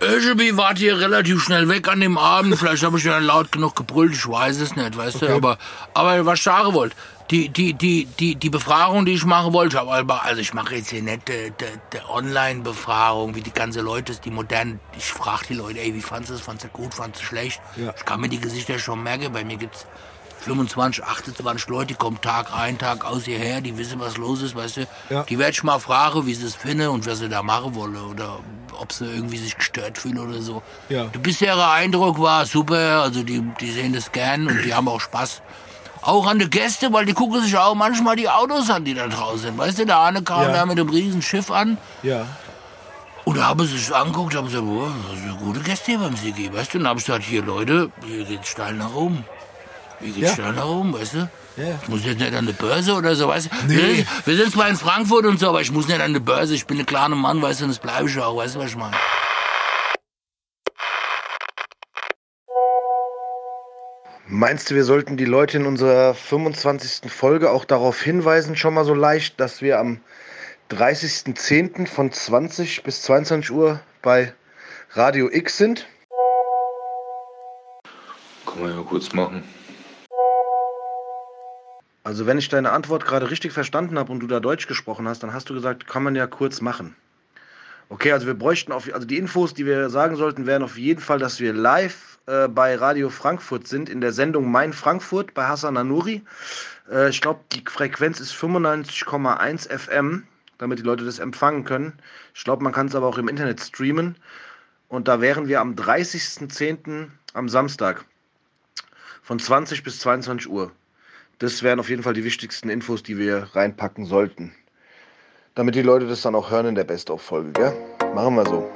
Öschebi wart hier relativ schnell weg an dem Abend. Vielleicht habe ich ja laut genug gebrüllt, ich weiß es nicht, weißt du. Aber, aber was ich sagen wollte, die, die, die, die, die Befragung, die ich machen wollte, aber also ich mache jetzt hier nicht die, die, die Online-Befragung, wie die ganze Leute, die modernen. Ich frage die Leute, ey, wie fandest du es? Fandest du gut? Fandest du schlecht? Ja. Ich kann mir die Gesichter schon merken. Bei mir gibt's 25, 28 Leute, die kommen Tag ein, Tag aus hierher, die wissen, was los ist, weißt du. Ja. Die werde ich mal fragen, wie sie es finden und was sie da machen wollen oder ob sie irgendwie sich gestört fühlen oder so. Ja. Der bisherige Eindruck war super, also die, die sehen das gern und die haben auch Spaß. Auch an die Gäste, weil die gucken sich auch manchmal die Autos an, die da draußen sind. Weißt du, der eine kam Ja. da mit einem riesen Schiff an Ja. und da haben sie sich angeguckt, haben gesagt, boah, das sind gute Gäste hier beim Sigi, weißt du? Und dann habe ich gesagt, hier Leute, hier geht's steil nach oben. Hier geht's Ja. nach oben, weißt du? Ja. Ich muss jetzt nicht an die Börse oder so, weißt du? Nee. Wir, sind, wir sind zwar in Frankfurt und so, aber ich muss nicht an die Börse. Ich bin ein kleiner Mann, weißt du, und das bleibe ich auch, weißt du, was ich meine? Meinst du, wir sollten die Leute in unserer 25. Folge auch darauf hinweisen, schon mal so leicht, dass wir am 30.10. von 20 bis 22 Uhr bei Radio X sind? Kann man ja kurz machen. Also wenn ich deine Antwort gerade richtig verstanden habe und du da Deutsch gesprochen hast, dann hast du gesagt, kann man ja kurz machen. Okay, also wir bräuchten auf, also die Infos, die wir sagen sollten, wären auf jeden Fall, dass wir live äh, bei Radio Frankfurt sind, in der Sendung Mein Frankfurt bei Hassan Nanuri. Äh, ich glaube, die Frequenz ist 95,1 FM, damit die Leute das empfangen können. Ich glaube, man kann es aber auch im Internet streamen. Und da wären wir am 30.10. am Samstag von 20 bis 22 Uhr. Das wären auf jeden Fall die wichtigsten Infos, die wir reinpacken sollten. Damit die Leute das dann auch hören in der Best-of-Folge, gell? Machen wir so.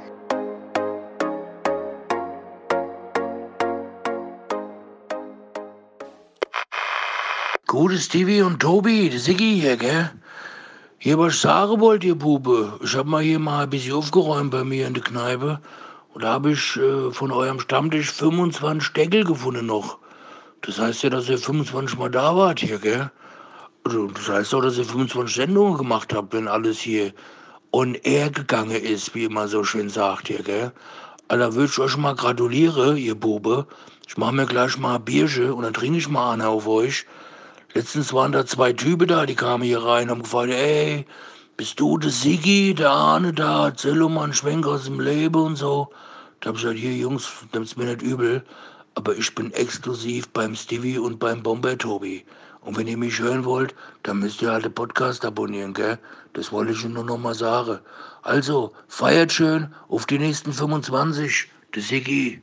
Gute Stevie und Tobi, der Siggi hier, gell? Hier, was sagen wollte, ihr Bube. Ich hab mal hier mal ein bisschen aufgeräumt bei mir in der Kneipe. Und da habe ich äh, von eurem Stammtisch 25 Deckel gefunden noch. Das heißt ja, dass ihr 25 Mal da wart hier, gell? Also, das heißt auch, dass ihr 25 Sendungen gemacht habt, wenn alles hier on air gegangen ist, wie man so schön sagt hier, gell? Alter, würde ich euch mal gratuliere, ihr Bube. Ich mache mir gleich mal ein Bierchen und dann trinke ich mal eine auf euch. Letztens waren da zwei Typen da, die kamen hier rein und haben gefragt, ey, bist du der Sigi, der Arne da, erzähl doch einen Schwenk aus dem Leben und so. Da hab ich gesagt, hier Jungs, nimmt's mir nicht übel, aber ich bin exklusiv beim Stevie und beim Bomber Tobi. Und wenn ihr mich hören wollt, dann müsst ihr halt den Podcast abonnieren, gell? Das wollte ich nur noch mal sagen. Also, feiert schön auf die nächsten 25. Der Sigi.